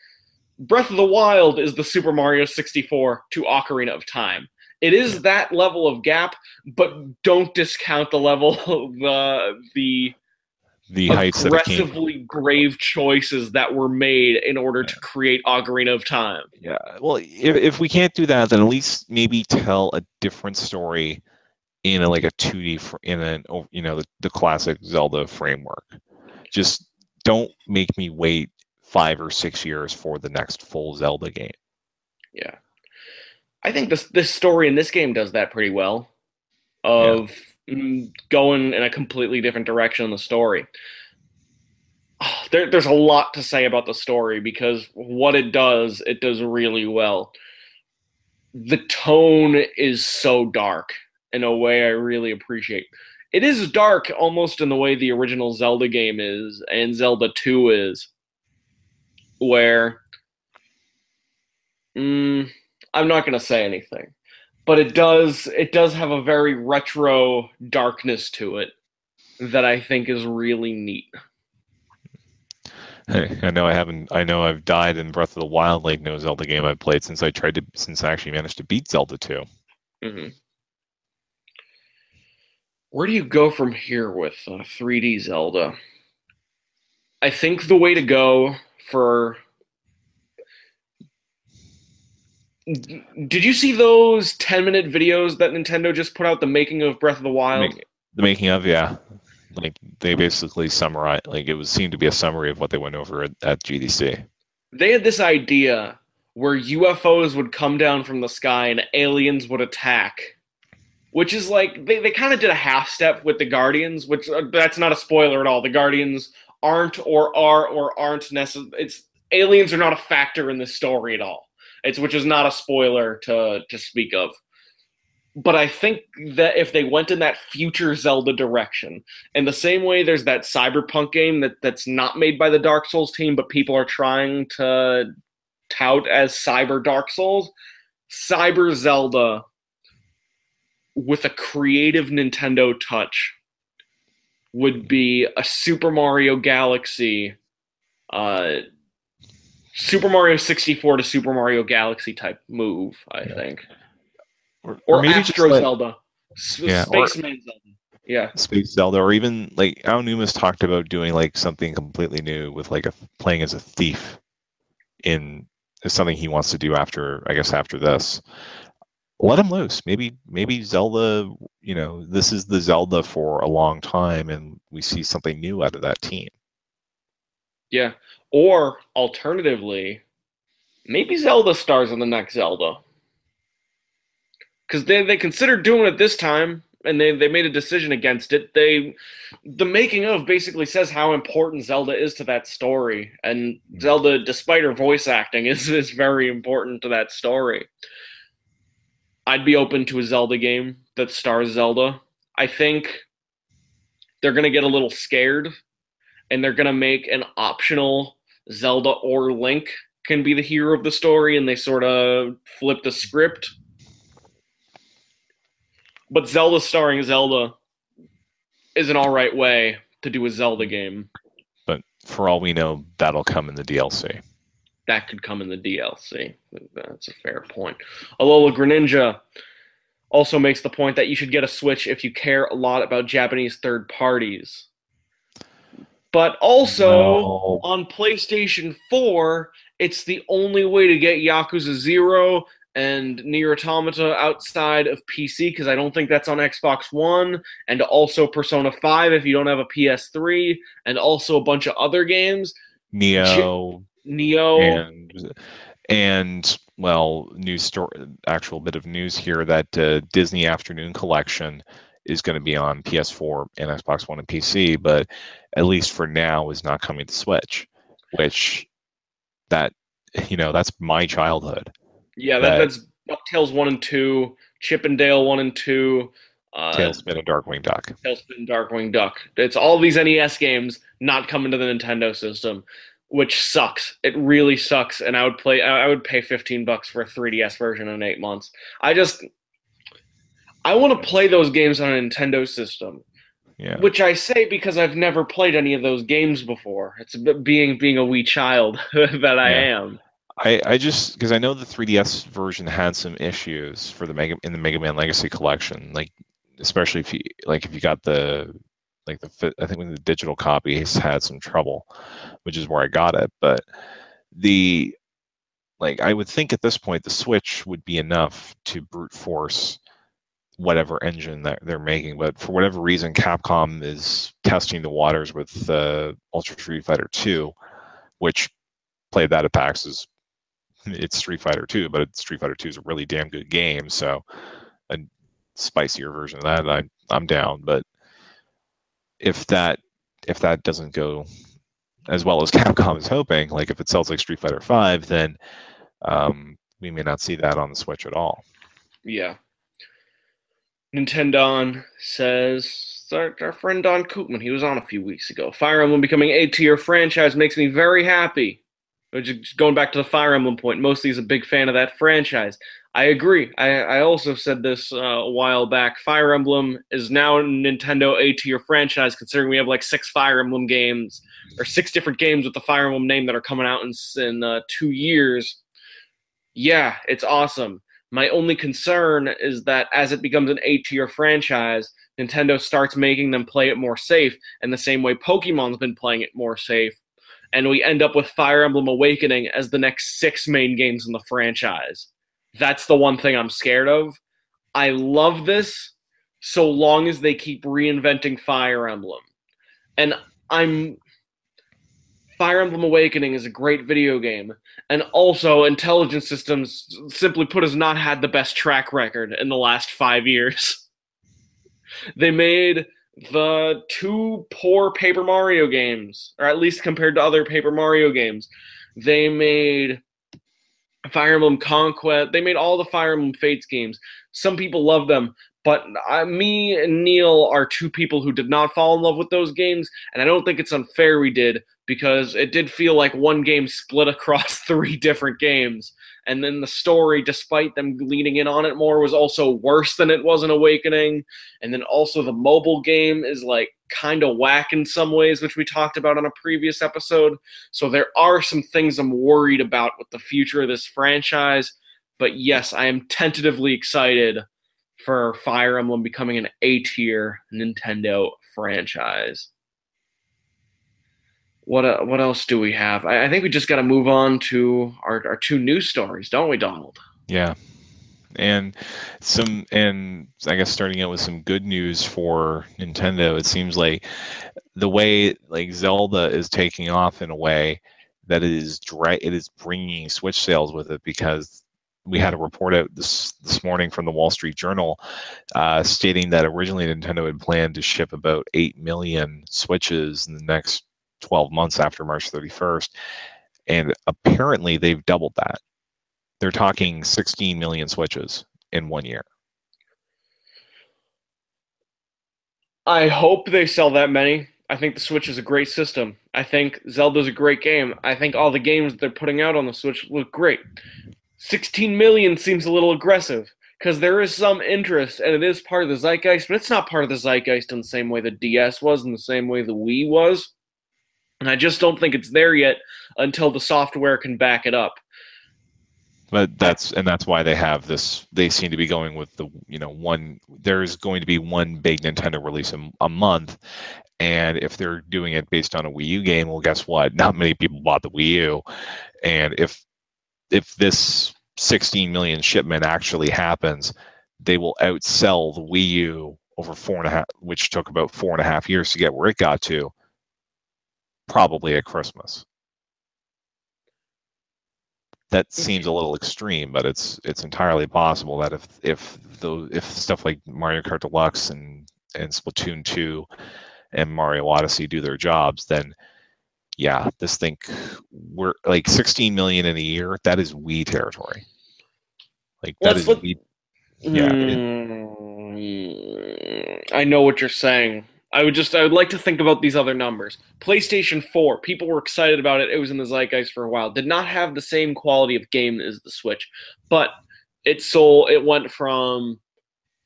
Breath of the Wild is the Super Mario 64 to Ocarina of Time. It is that level of gap, but don't discount the level (laughs) of uh, the the heights that aggressively brave choices that were made in order to create Ocarina of Time. Yeah. Well, if, if we can't do that, then at least maybe tell a different story in a, like a 2D fr- in an oh, you know the, the classic Zelda framework. Just don't make me wait five or six years for the next full Zelda game. Yeah. I think this this story in this game does that pretty well. Of mm, going in a completely different direction in the story. (sighs) There, there's a lot to say about the story because what it does, it does really well. The tone is so dark in a way I really appreciate. It is dark almost in the way the original Zelda game is and Zelda 2 is, where. Mm, I'm not going to say anything, but it does it does have a very retro darkness to it that I think is really neat. Hey, I know I haven't. I know I've died in Breath of the Wild like no Zelda game I've played since I tried to since I actually managed to beat Zelda 2. hmm Where do you go from here with uh, 3D Zelda? I think the way to go for. Did you see those 10 minute videos that Nintendo just put out the making of Breath of the Wild? Make- the making of yeah, like they basically summarize. Like it was seemed to be a summary of what they went over at, at GDC. they had this idea where UFOs would come down from the sky and aliens would attack. Which is like they, they kind of did a half step with the Guardians, which uh, that's not a spoiler at all. The Guardians aren't or are or aren't necessary. It's aliens are not a factor in the story at all. It's which is not a spoiler to to speak of. But I think that if they went in that future Zelda direction, in the same way there's that cyberpunk game that, that's not made by the Dark Souls team, but people are trying to tout as Cyber Dark Souls, Cyber Zelda with a creative Nintendo touch would be a Super Mario Galaxy, uh, Super Mario 64 to Super Mario Galaxy type move, I Yeah. think. Or, Or, maybe Astro let Zelda. S- Yeah, or- Spaceman Zelda. Yeah. Space Zelda, or even like Aonuma's talked about doing like something completely new with like a playing as a thief in is something he wants to do after I guess after this. Let him loose. Maybe maybe Zelda, you know, this is the Zelda for a long time and we see something new out of that team. Yeah. Or alternatively, maybe Zelda stars in the next Zelda. Because they, they considered doing it this time and they, they made a decision against it. They the making of basically says how important Zelda is to that story. And hmm. Zelda, despite her voice acting, (laughs) is, is very important to that story. I'd be open to a Zelda game that stars Zelda. I think they're going to get a little scared and they're going to make an optional Zelda or Link can be the hero of the story and they sort of flip the script. But Zelda starring Zelda is an all right way to do a Zelda game. But for all we know, that'll come in the DLC. That could come in the DLC. That's a fair point. Alola Greninja also makes the point that you should get a Switch if you care a lot about Japanese third parties. But also No. on PlayStation 4, it's the only way to get Yakuza 0 and Nier Automata outside of PC because I don't think that's on Xbox One, and also Persona 5 if you don't have a PS3, and also a bunch of other games. Neo Neo. and and well, news story, actual bit of news here that uh, Disney Afternoon Collection is going to be on PS4 and Xbox One and PC, but at least for now is not coming to Switch, which that you know that's my childhood. Yeah, that, that- that's DuckTales 1 and 2, Chip 'n Dale 1 and 2, uh, TaleSpin and Darkwing Duck. TaleSpin, and Darkwing Duck. It's all these NES games not coming to the Nintendo system, which sucks. It really sucks. And I would play. I I would pay fifteen bucks for a 3DS version in eight months. I just, I want to play those games on a Nintendo system, Yeah. which I say because I've never played any of those games before. It's being being a wee child (laughs) that I Yeah. am. I, I just because I know the 3DS version had some issues for the Mega in the Mega Man Legacy collection, like especially if you like if you got the like the I think when the digital copies had some trouble, which is where I got it. But the like I would think at this point the Switch would be enough to brute force whatever engine that they're making. But for whatever reason, Capcom is testing the waters with uh, Ultra Street Fighter 2, which played that at PAX is it's Street Fighter 2, but Street Fighter 2 is a really damn good game. So a spicier version of that, I, I'm down. But if that if that doesn't go as well as (laughs) Capcom is hoping, like if it sells like Street Fighter 5, then um, we may not see that on the Switch at all. Yeah. Nintendon says our, our friend Don Koopman. He was on a few weeks ago. Fire Emblem becoming a tier franchise makes me very happy. Just going back to the Fire Emblem point, mostly is a big fan of that franchise. I agree. I, I also said this uh, a while back. Fire Emblem is now a Nintendo A tier franchise, considering we have like six Fire Emblem games or six different games with the Fire Emblem name that are coming out in in uh, two years. Yeah, it's awesome. My only concern is that as it becomes an A tier franchise, Nintendo starts making them play it more safe, and the same way Pokemon's been playing it more safe. And we end up with Fire Emblem Awakening as the next six main games in the franchise. That's the one thing I'm scared of. I love this so long as they keep reinventing Fire Emblem. And I'm. Fire Emblem Awakening is a great video game, and also Intelligent Systems simply put has not had the best track record in the last five years. (laughs) They made the two poor paper mario games or at least compared to other paper mario games. They made fire emblem conquest. They made all the fire emblem fates games. Some people love them but uh, me and neil are two people who did not fall in love with those games and i don't think it's unfair we did because it did feel like one game split (laughs) across three different games. And then the story, despite them leaning in on it more, was also worse than it was in Awakening. And then also the mobile game is like kind of whack in some ways, which we talked about on a previous episode. So there are some things I'm worried about with the future of this franchise. But yes, I am tentatively excited for Fire Emblem becoming an A tier Nintendo franchise what uh, what else do we have? I, I think we just got to move on to our, our two news stories, don't we, Donald? Yeah. And some and I guess starting out with some good news for Nintendo, it seems like the way like Zelda is taking off in a way that it is dra- it is bringing Switch sales with it because we had a report out this this morning from the Wall Street Journal uh, stating that originally Nintendo had planned to ship about eight million Switches in the next 12 months after March 31st, and apparently they've doubled that. They're talking 16 million Switches, in one year. I hope they sell that many. I think the Switch is a great system. I think Zelda's a great game. I think all the games they're putting out on the Switch look great. 16 million seems a little aggressive because there is some interest and it is part of the zeitgeist, but it's not part of the zeitgeist in the same way the DS was, in the same way the Wii was. And I just don't think it's there yet until the software can back it up. But that's and that's why they have this. They seem to be going with the you know one. There's going to be one big Nintendo release a, a month, and if they're doing it based on a Wii U game, well, guess what? Not many people bought the Wii U, and if if this 16 million shipment actually happens, they will outsell the Wii U over four and a half, which took about four and a half years to get where it got to, probably at Christmas. That seems a little extreme, but it's it's entirely possible that if if the if stuff like Mario Kart Deluxe and and Splatoon 2 and Mario Odyssey do their jobs, then yeah, this thing we're like 16 million in a year. That is Wii territory. Like that Let's is Wii. Yeah. Mm, I know what you're saying. I would just I would like to think about these other numbers. PlayStation 4, people were excited about it. It was in the zeitgeist for a while. Did not have the same quality of game as the Switch, but it sold it went from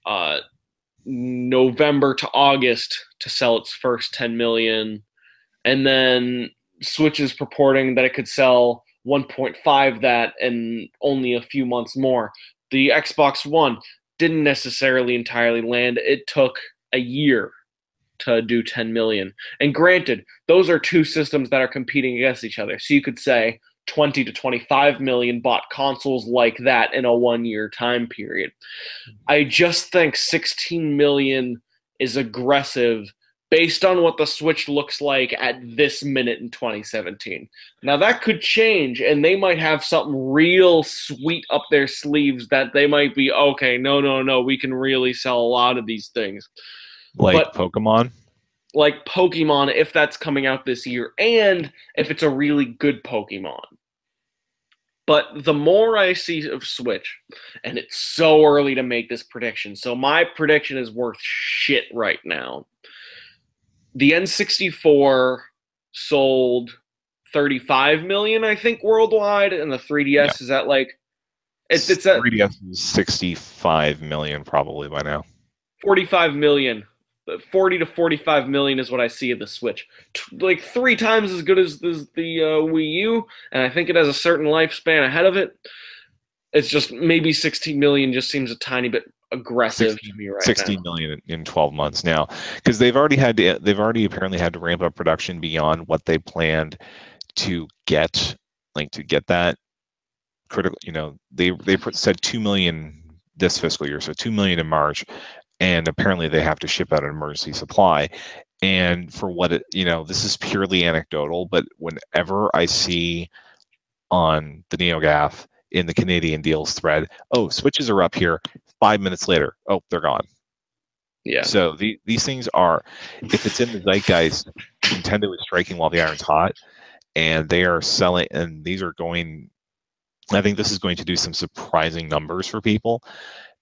uh, November to August to sell its first 10 million and then Switch is purporting that it could sell 1.5 that in only a few months more. The Xbox One didn't necessarily entirely land. It took a year to do 10 million. And granted, those are two systems that are competing against each other. So you could say 20 to 25 million bought consoles like that in a one year time period. Mm-hmm. I just think 16 million is aggressive based on what the Switch looks like at this minute in 2017. Now that could change and they might have something real sweet up their sleeves that they might be okay, no no no, we can really sell a lot of these things like but, Pokemon. Like Pokemon, if that's coming out this year, and if it's a really good Pokemon. But the more I see of Switch, and it's so early to make this prediction, so my prediction is worth shit right now. The N64 sold 35 million, I think, worldwide, and the 3DS yeah. is at like it's it's at 3DS is 65 million probably by now. 45 million 40 to 45 million is what I see of the Switch. T- like three times as good as, as the uh, Wii U, and I think it has a certain lifespan ahead of it. It's just maybe 16 million just seems a tiny bit aggressive 16, to me right 16 now. million in 12 months now because they've already had to they've already apparently had to ramp up production beyond what they planned to get like to get that critical you know they they said 2 million this fiscal year so 2 million in march and apparently they have to ship out an emergency supply and for what it you know this is purely anecdotal but whenever i see on the neogaf in the canadian deals thread oh switches are up here five minutes later oh they're gone yeah so the, these things are if it's in the zeitgeist nintendo is striking while the iron's hot and they are selling and these are going i think this is going to do some surprising numbers for people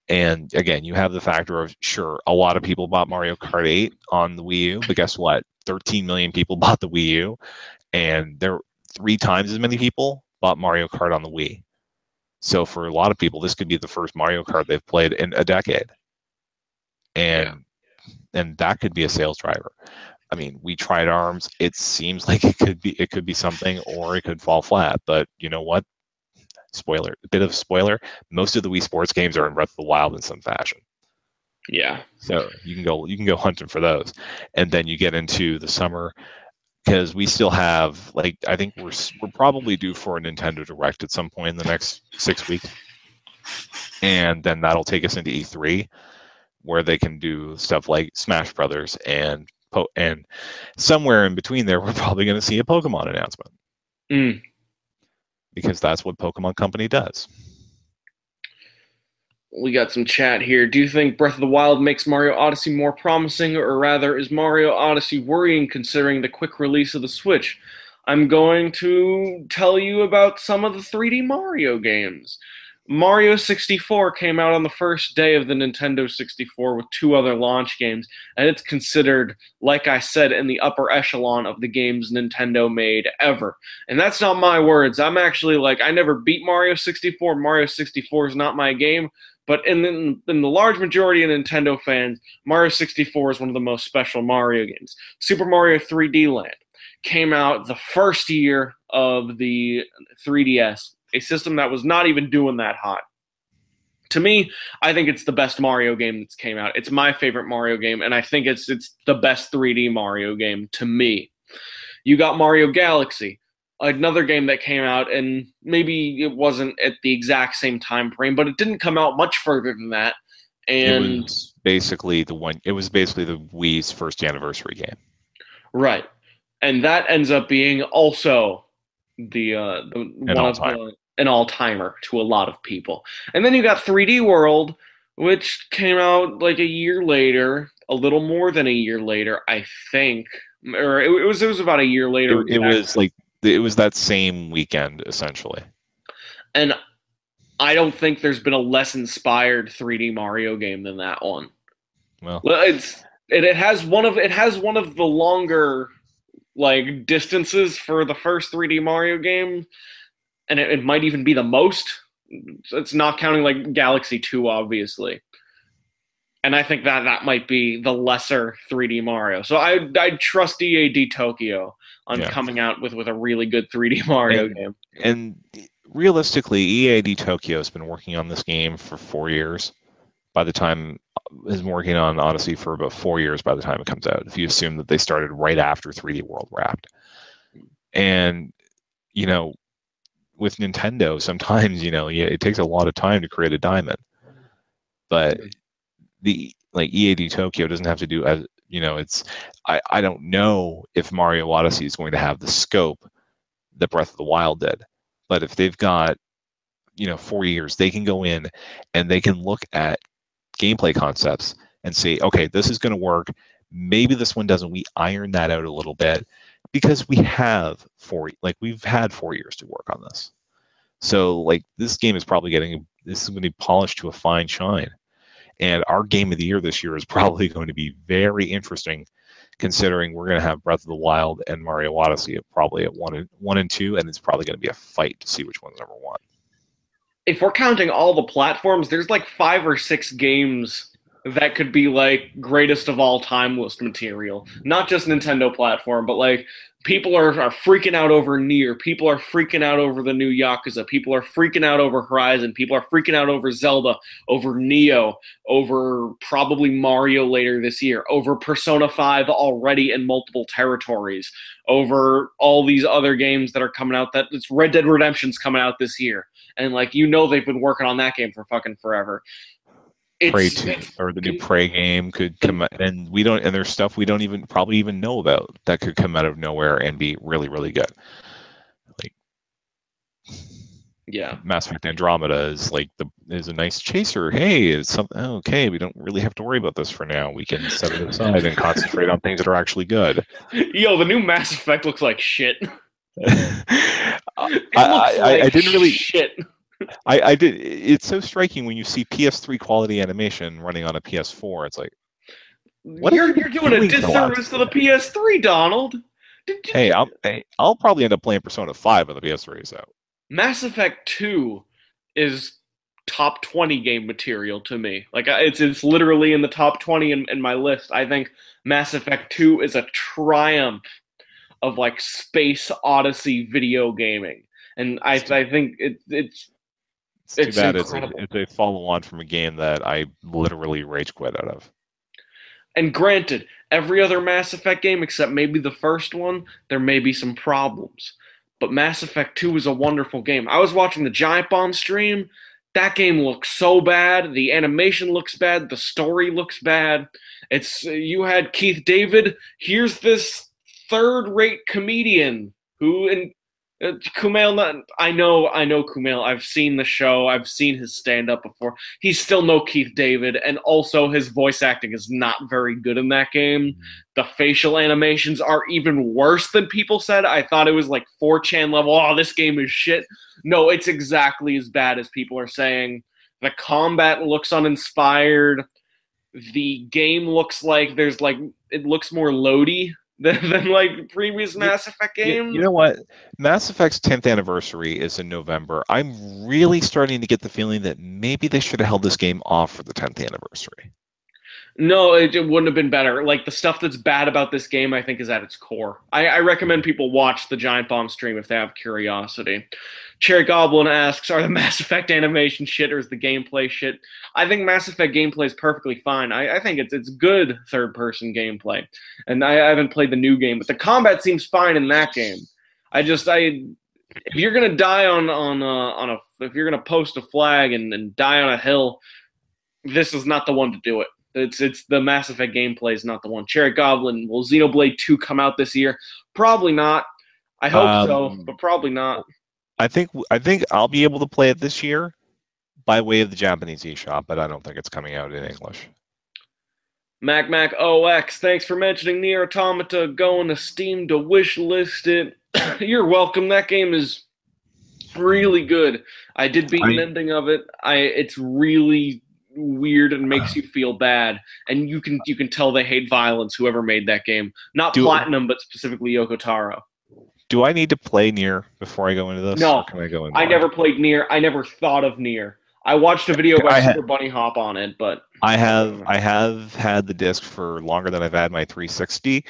and again, you have the factor of sure, a lot of people bought Mario Kart 8 on the Wii U, but guess what? 13 million people (laughs) bought the Wii U, and there three times as many people bought Mario Kart on the Wii. So for a lot of people, this could be the first Mario Kart they've played in a decade, and yeah. and that could be a sales driver. I mean, we tried arms. It seems like it could be it could be something, or it could fall flat. But you know what? spoiler, a bit of spoiler. Most of the Wii Sports games are in Breath of the Wild in some fashion. Yeah. So you can go you can go hunting for those, and then you get into the summer because we still have like I think we're we're probably due for a Nintendo Direct at some point in the next six weeks, and then that'll take us into E3, where they can do stuff like Smash Brothers and and somewhere in between there (laughs) we're probably going to see a Pokemon announcement. Mm because that's what Pokemon Company does. We got some chat here. Do you think Breath of the Wild makes Mario Odyssey more promising, or rather, is Mario Odyssey worrying considering the quick release of the Switch? I'm going to tell you about some of the 3D Mario games. Mario 64 came out on the first day of the Nintendo 64 with two other launch games, and it's considered, like I said, in the upper echelon of the games Nintendo made ever. And that's not my words. I'm actually like, I never beat Mario 64. Mario 64 is not my game. But in the, in the large majority of Nintendo fans, Mario 64 is one of the most special Mario games. Super Mario 3D Land came out the first year of the 3DS a system that was not even doing that hot. To me, I think it's the best Mario game that's came out. It's my favorite Mario game, and I think it's it's the best 3D Mario game to me. You got Mario Galaxy, another game that came out, and maybe it wasn't at the exact same time frame, but it didn't come out much further than that. And basically the one. It was basically the Wii's first anniversary game. Right, and that ends up being also the uh, the An one of the an all timer to a lot of people. And then you got 3D World, which came out like a year later, a little more than a year later, I think, or it, it was it was about a year later. It, it was like it was that same weekend essentially. and I don't think there's been a less inspired 3D Mario game than that one. Well, Well, it's it, it has one of it has one of the longer like distances for the first 3D Mario game, and it, it might even be the most. It's not counting like Galaxy 2, obviously. And I think that that might be the lesser 3D Mario. So I I trust EAD Tokyo on Yeah. coming out with with a really good 3D (laughs) Mario And- game. and realistically, EAD Tokyo has been working on this game for four years. By the time is working on Odyssey for about four years by the time it comes out. If you assume that they started right after 3D World wrapped, and you know, with Nintendo, sometimes you know, yeah, it takes a lot of time to create a diamond, but the like EAD Tokyo doesn't have to do as you know. It's I I don't know if Mario Odyssey is going to have the scope that Breath of the Wild did, but if they've got you know four years, they can go in and they can look at gameplay concepts and say, okay, this is going to work. Maybe this one doesn't. We iron that out a little bit because we have four, like we've had four years to work on this. So like this game is probably getting this is going to be polished to a fine shine. And our game of the year this year is probably (laughs) going to be very interesting, considering we're going to have Breath of the Wild and Mario Odyssey at probably at one and one and two, and it's probably going to be a fight to see which one's number one. if we're counting all the platforms, there's like five or six games that could be like greatest of all time list material. Not just Nintendo platform, but like people are, are freaking out over Nier. People are freaking out over the new Yakuza. People are freaking out over Horizon. People are freaking out over Zelda, over Nioh, over probably Mario later this year, over Persona 5 already in multiple territories, over all these other games that are coming out that it's Red Dead Redemption's coming out this year and like you know they've been working on that game for fucking forever. It's, Prey two or the new Prey game could come out, and we don't and there's stuff we don't even probably even know about that could come out of nowhere and be really really good. Like, yeah. Mass Effect Andromeda is like the is a nice chaser. Hey, it's something okay. We don't really have to worry about this for now. We can set it aside and concentrate on things that are actually good. (laughs) Yo, the new Mass Effect looks like shit. (laughs) I, (laughs) It I, looks I, I didn't really. shit. I, I did. It's so striking when you see PS3 quality animation running on a PS4. It's like, What you're you're doing a doing for the disservice to the PS3, Donald. Hey, I'll hey, I'll probably end up playing Persona 5 on the PS3. So Mass Effect 2 is top 20 game material to me. Like it's it's literally in the top 20 in, in my list. I think Mass Effect 2 is a triumph of like space odyssey video gaming. And I I think it it's it's too It's bad it's a, incredible. it's a follow on from a game that I literally rage quit out of. and granted, every other Mass Effect game except maybe the first one, there may be some problems. But Mass Effect 2 is a wonderful game. I was watching the Giant Bomb stream. That game looks so bad. The animation looks bad. The story looks bad. It's you had Keith David. Here's this third-rate comedian who and uh, Uh, Kumail. I know, I know Kumail. I've seen the show. I've seen his stand-up before. He's still no Keith David, and also his voice acting is not very good in that game. Mm-hmm. The facial animations are even worse than people said. I thought it was like 4chan level. Oh, this game is shit. no, it's exactly as bad as people are saying. The combat looks uninspired. The game looks like there's like it looks more loady (laughs) than, than like previous Mass Effect games. You know what? Mass Effect's 10th anniversary is in November. I'm really starting to get the feeling that maybe they should have held this game off for the 10th anniversary. No, it, it, wouldn't have been better. Like the stuff that's bad about this game, I think, is at its core. I, I recommend people watch the Giant Bomb stream if they have curiosity. Cherry Goblin asks, "Are the (laughs) Mass Effect animation shit or is the gameplay shit?" I think Mass Effect gameplay is perfectly fine. I, I think it's it's good third person gameplay, and I, I haven't played the new game, but the combat seems fine in that game. I just I if you're gonna die on on uh, on a if you're gonna post a flag and, and die on a hill, this is not the one to do it. It's it's the Mass Effect gameplay is not the one. Cherry Goblin, will Xenoblade 2 come out this year? Probably not. I hope um, so, but probably not. I think I think I'll be able to play it this year by way of the Japanese eShop, but I don't think it's coming out in English. Mac Mac OX, thanks for mentioning NieR Automata. Going to Steam to wish list it. (coughs) You're welcome. That game is really good. I did beat I, an ending of it. I it's really weird and makes uh. you feel bad. And you can you can tell they hate violence. Whoever made that game, not do, Platinum, but specifically Yoko Taro. Do I need to play Nier before I go into this? No, can I go in? I never played Nier. I never thought of Nier. I watched a video by Super Bunny Hop on it, but I have I have had the disc for longer than I've had my 360,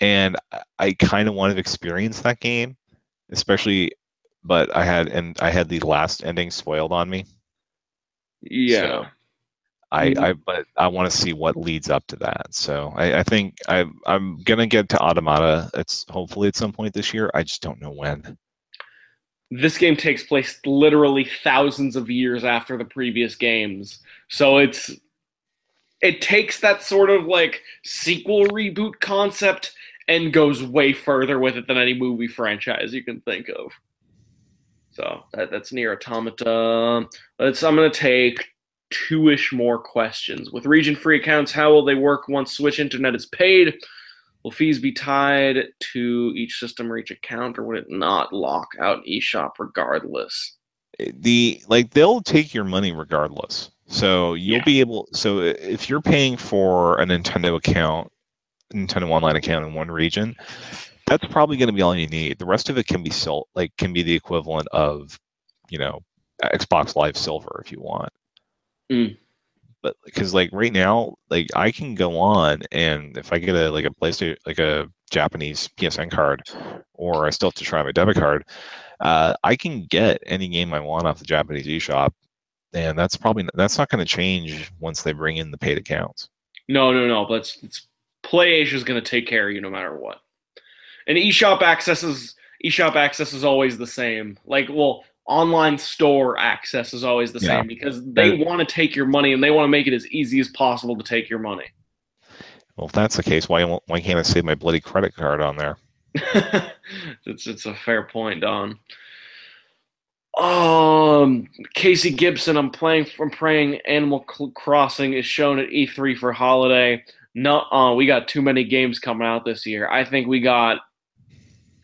and I kind of wanted to experience that game, especially. But I had and I had the last ending spoiled on me. Yeah. So I, mm-hmm. I but I want to see what leads up to that. So I, I think I, I'm gonna get to Automata. It's hopefully at some point this year. I just don't know when. This game takes place literally thousands of years after the previous games, so it's it takes that sort of like sequel reboot concept and goes way further with it than any movie franchise you can think of. So that, that's NieR Automata. Let's. I'm gonna take two-ish more questions. With region-free accounts, how will they work once Switch Internet is paid? Will fees be tied to each system or each account, or would it not lock out eShop regardless? Eh, the like they'll take your money regardless. So you'll yeah. be able. So if you're paying for a Nintendo account, Nintendo Online account in one region, that's probably going to be all you need. The rest of it can be sold, like can be the equivalent of, you know, Xbox Live Silver if you want. Mm. But because like right now, like I can go on and if I get a like a PlayStation like a Japanese PSN card, or I still have to try my debit card, uh, I can get any game I want off the Japanese eShop, and that's probably that's not going to change once they bring in the paid accounts. No, no, no. But it's, it's PlayAsia is going to take care of you no matter what. And eShop access is eShop access is always the same. Like, well, online store access is always the yeah. same because they want to take your money and they want to make it as easy as possible to take your money. Well, if that's the case, why why can't I save my bloody credit card on there? (laughs) it's it's a fair point, Don. Um, Casey Gibson, I'm playing. I'm praying. Animal Crossing is shown at E3 for holiday. No, uh, we got too many games coming out this year. I think we got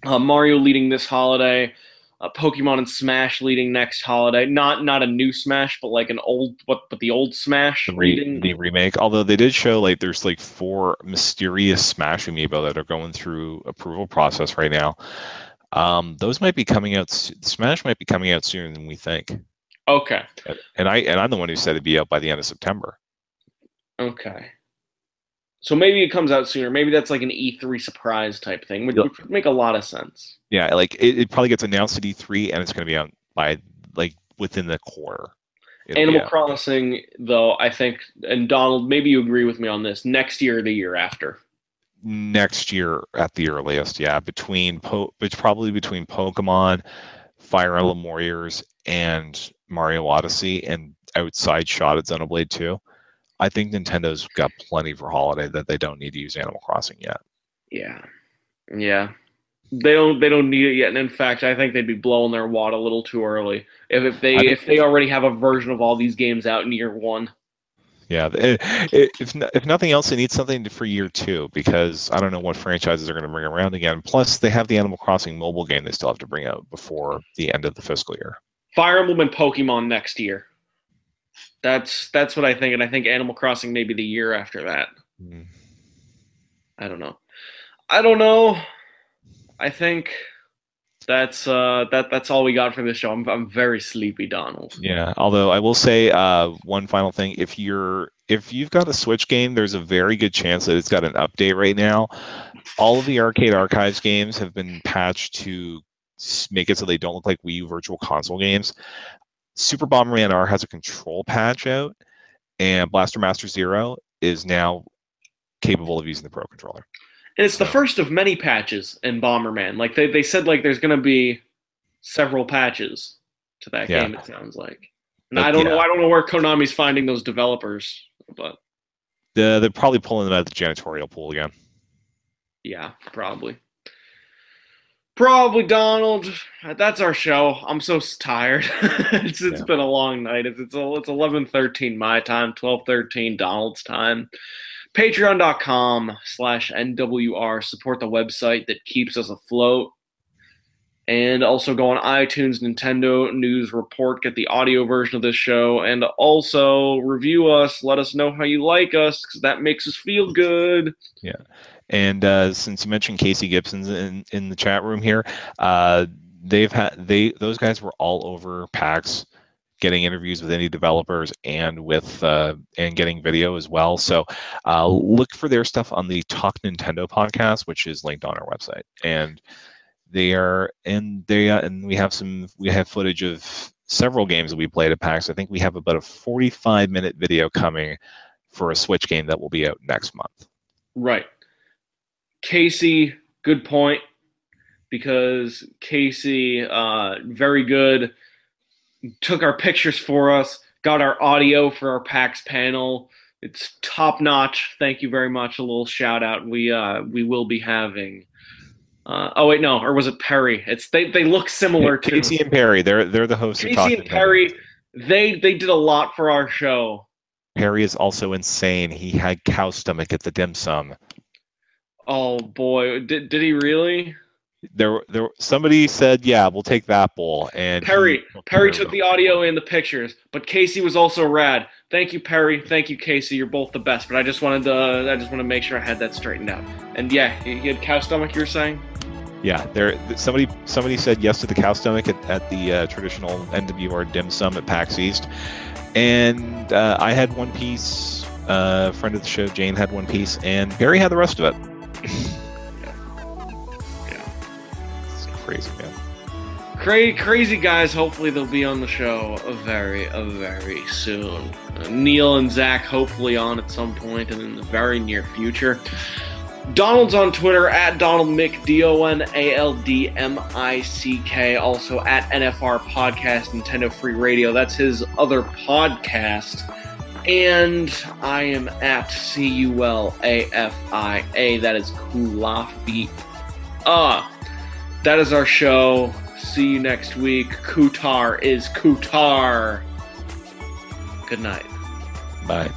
uh, Mario leading this holiday uh, Pokemon and Smash leading next holiday. Not not a new Smash, but like an old what, but the old Smash the, re- the remake. Although they did show like there's like four mysterious Smash amiibo that are going through approval process right now. Um, those might be coming out. Smash might be coming out sooner than we think. Okay. And I and I'm the one who said it'd be out by the end of September. Okay. So maybe it comes out sooner. Maybe that's like an E3 surprise type thing, which would make a lot of sense. Yeah, like it, it probably gets announced at E3 and it's going to be out by like within the quarter. It'll Animal Crossing, though, I think, and Donald, maybe you agree with me on this. Next year, or the year after. Next year at the earliest, yeah. Between po- it's probably between Pokemon, Fire Emblem Warriors, and Mario Odyssey, and outside shot at Xenoblade 2. I think Nintendo's got plenty for holiday that they don't need to use Animal Crossing yet. Yeah, yeah, they don't they don't need it yet. And in fact, I think they'd be blowing their wad a little too early if, if they if they already have a version of all these games out in year one. Yeah, it, it, if if nothing else, they need something for year two because I don't know what franchises are going to bring around again. Plus, they have the Animal Crossing mobile game they still have to bring out before the end of the fiscal year. Fire Emblem and Pokemon next year. That's that's what I think, and I think Animal Crossing maybe the year after that. Mm. I don't know. I don't know. I think that's uh, that that's all we got for this show. I'm I'm very sleepy, Donald. Yeah. Although I will say uh, one final thing: if you're if you've got a Switch game, there's a very good chance that it's got an update right now. All of the Arcade Archives games have been patched to make it so they don't look like Wii U Virtual Console games. Super Bomberman R has a control patch out, and Blaster Master Zero is now capable of using the Pro controller. And it's the first of many patches in Bomberman. Like they, they said like there's gonna be several patches to that yeah. game, it sounds like. And but, I don't yeah. know I don't know where Konami's finding those developers, but the, they're probably pulling them out of the janitorial pool again. Yeah, probably. Probably Donald. That's our show. I'm so tired. (laughs) it's it's yeah. been a long night. It's it's, it's 11:13 my time, 12:13 Donald's time patreon.com slash nwr support the website that keeps us afloat and also go on itunes nintendo news report get the audio version of this show and also review us let us know how you like us because that makes us feel good yeah and uh, since you mentioned casey gibson's in, in the chat room here uh, they've had they those guys were all over pax getting interviews with indie developers and with uh, and getting video as well. So uh, look for their stuff on the Talk Nintendo podcast, which is linked on our website. And they are and they uh, and we have some we have footage of several games that we played at PAX. I think we have about a 45 minute video coming for a Switch game that will be out next month. Right. Casey, good point because Casey, uh, very good took our pictures for us, got our audio for our PAX panel. It's top notch. Thank you very much. A little shout out. We uh we will be having. Uh, oh wait, no, or was it Perry? It's they. They look similar to Casey and Perry. They're they're the hosts. Casey and Perry. They they did a lot for our show. Perry is also insane. He had cow stomach at the dim sum. Oh boy, did did he really? there there somebody said yeah we'll take that bowl and perry perry took the audio and the pictures but casey was also rad. Thank you perry. Thank you casey. You're both the best but i just wanted to i just want to make sure i had that straightened out. And yeah he had cow stomach you were saying? Yeah there somebody somebody said yes to the cow stomach at, at the uh, traditional nwr dim sum at pax east. And uh, i had one piece uh, friend of the show jane had one piece and Perry had the rest of it crazy, man. Cra- crazy guys. Hopefully, they'll be on the show very, very soon. Uh, Neil and Zach, hopefully, on at some point and in the very near future. Donald's on Twitter at Donald Mick, D O N A L D M I C K. Also at NFR Podcast, Nintendo Free Radio. That's his other podcast. And I am at C U L A F I A. That is Culafi. Ah. That is our show. See you next week. Kutar is Kutar. Good night. Bye.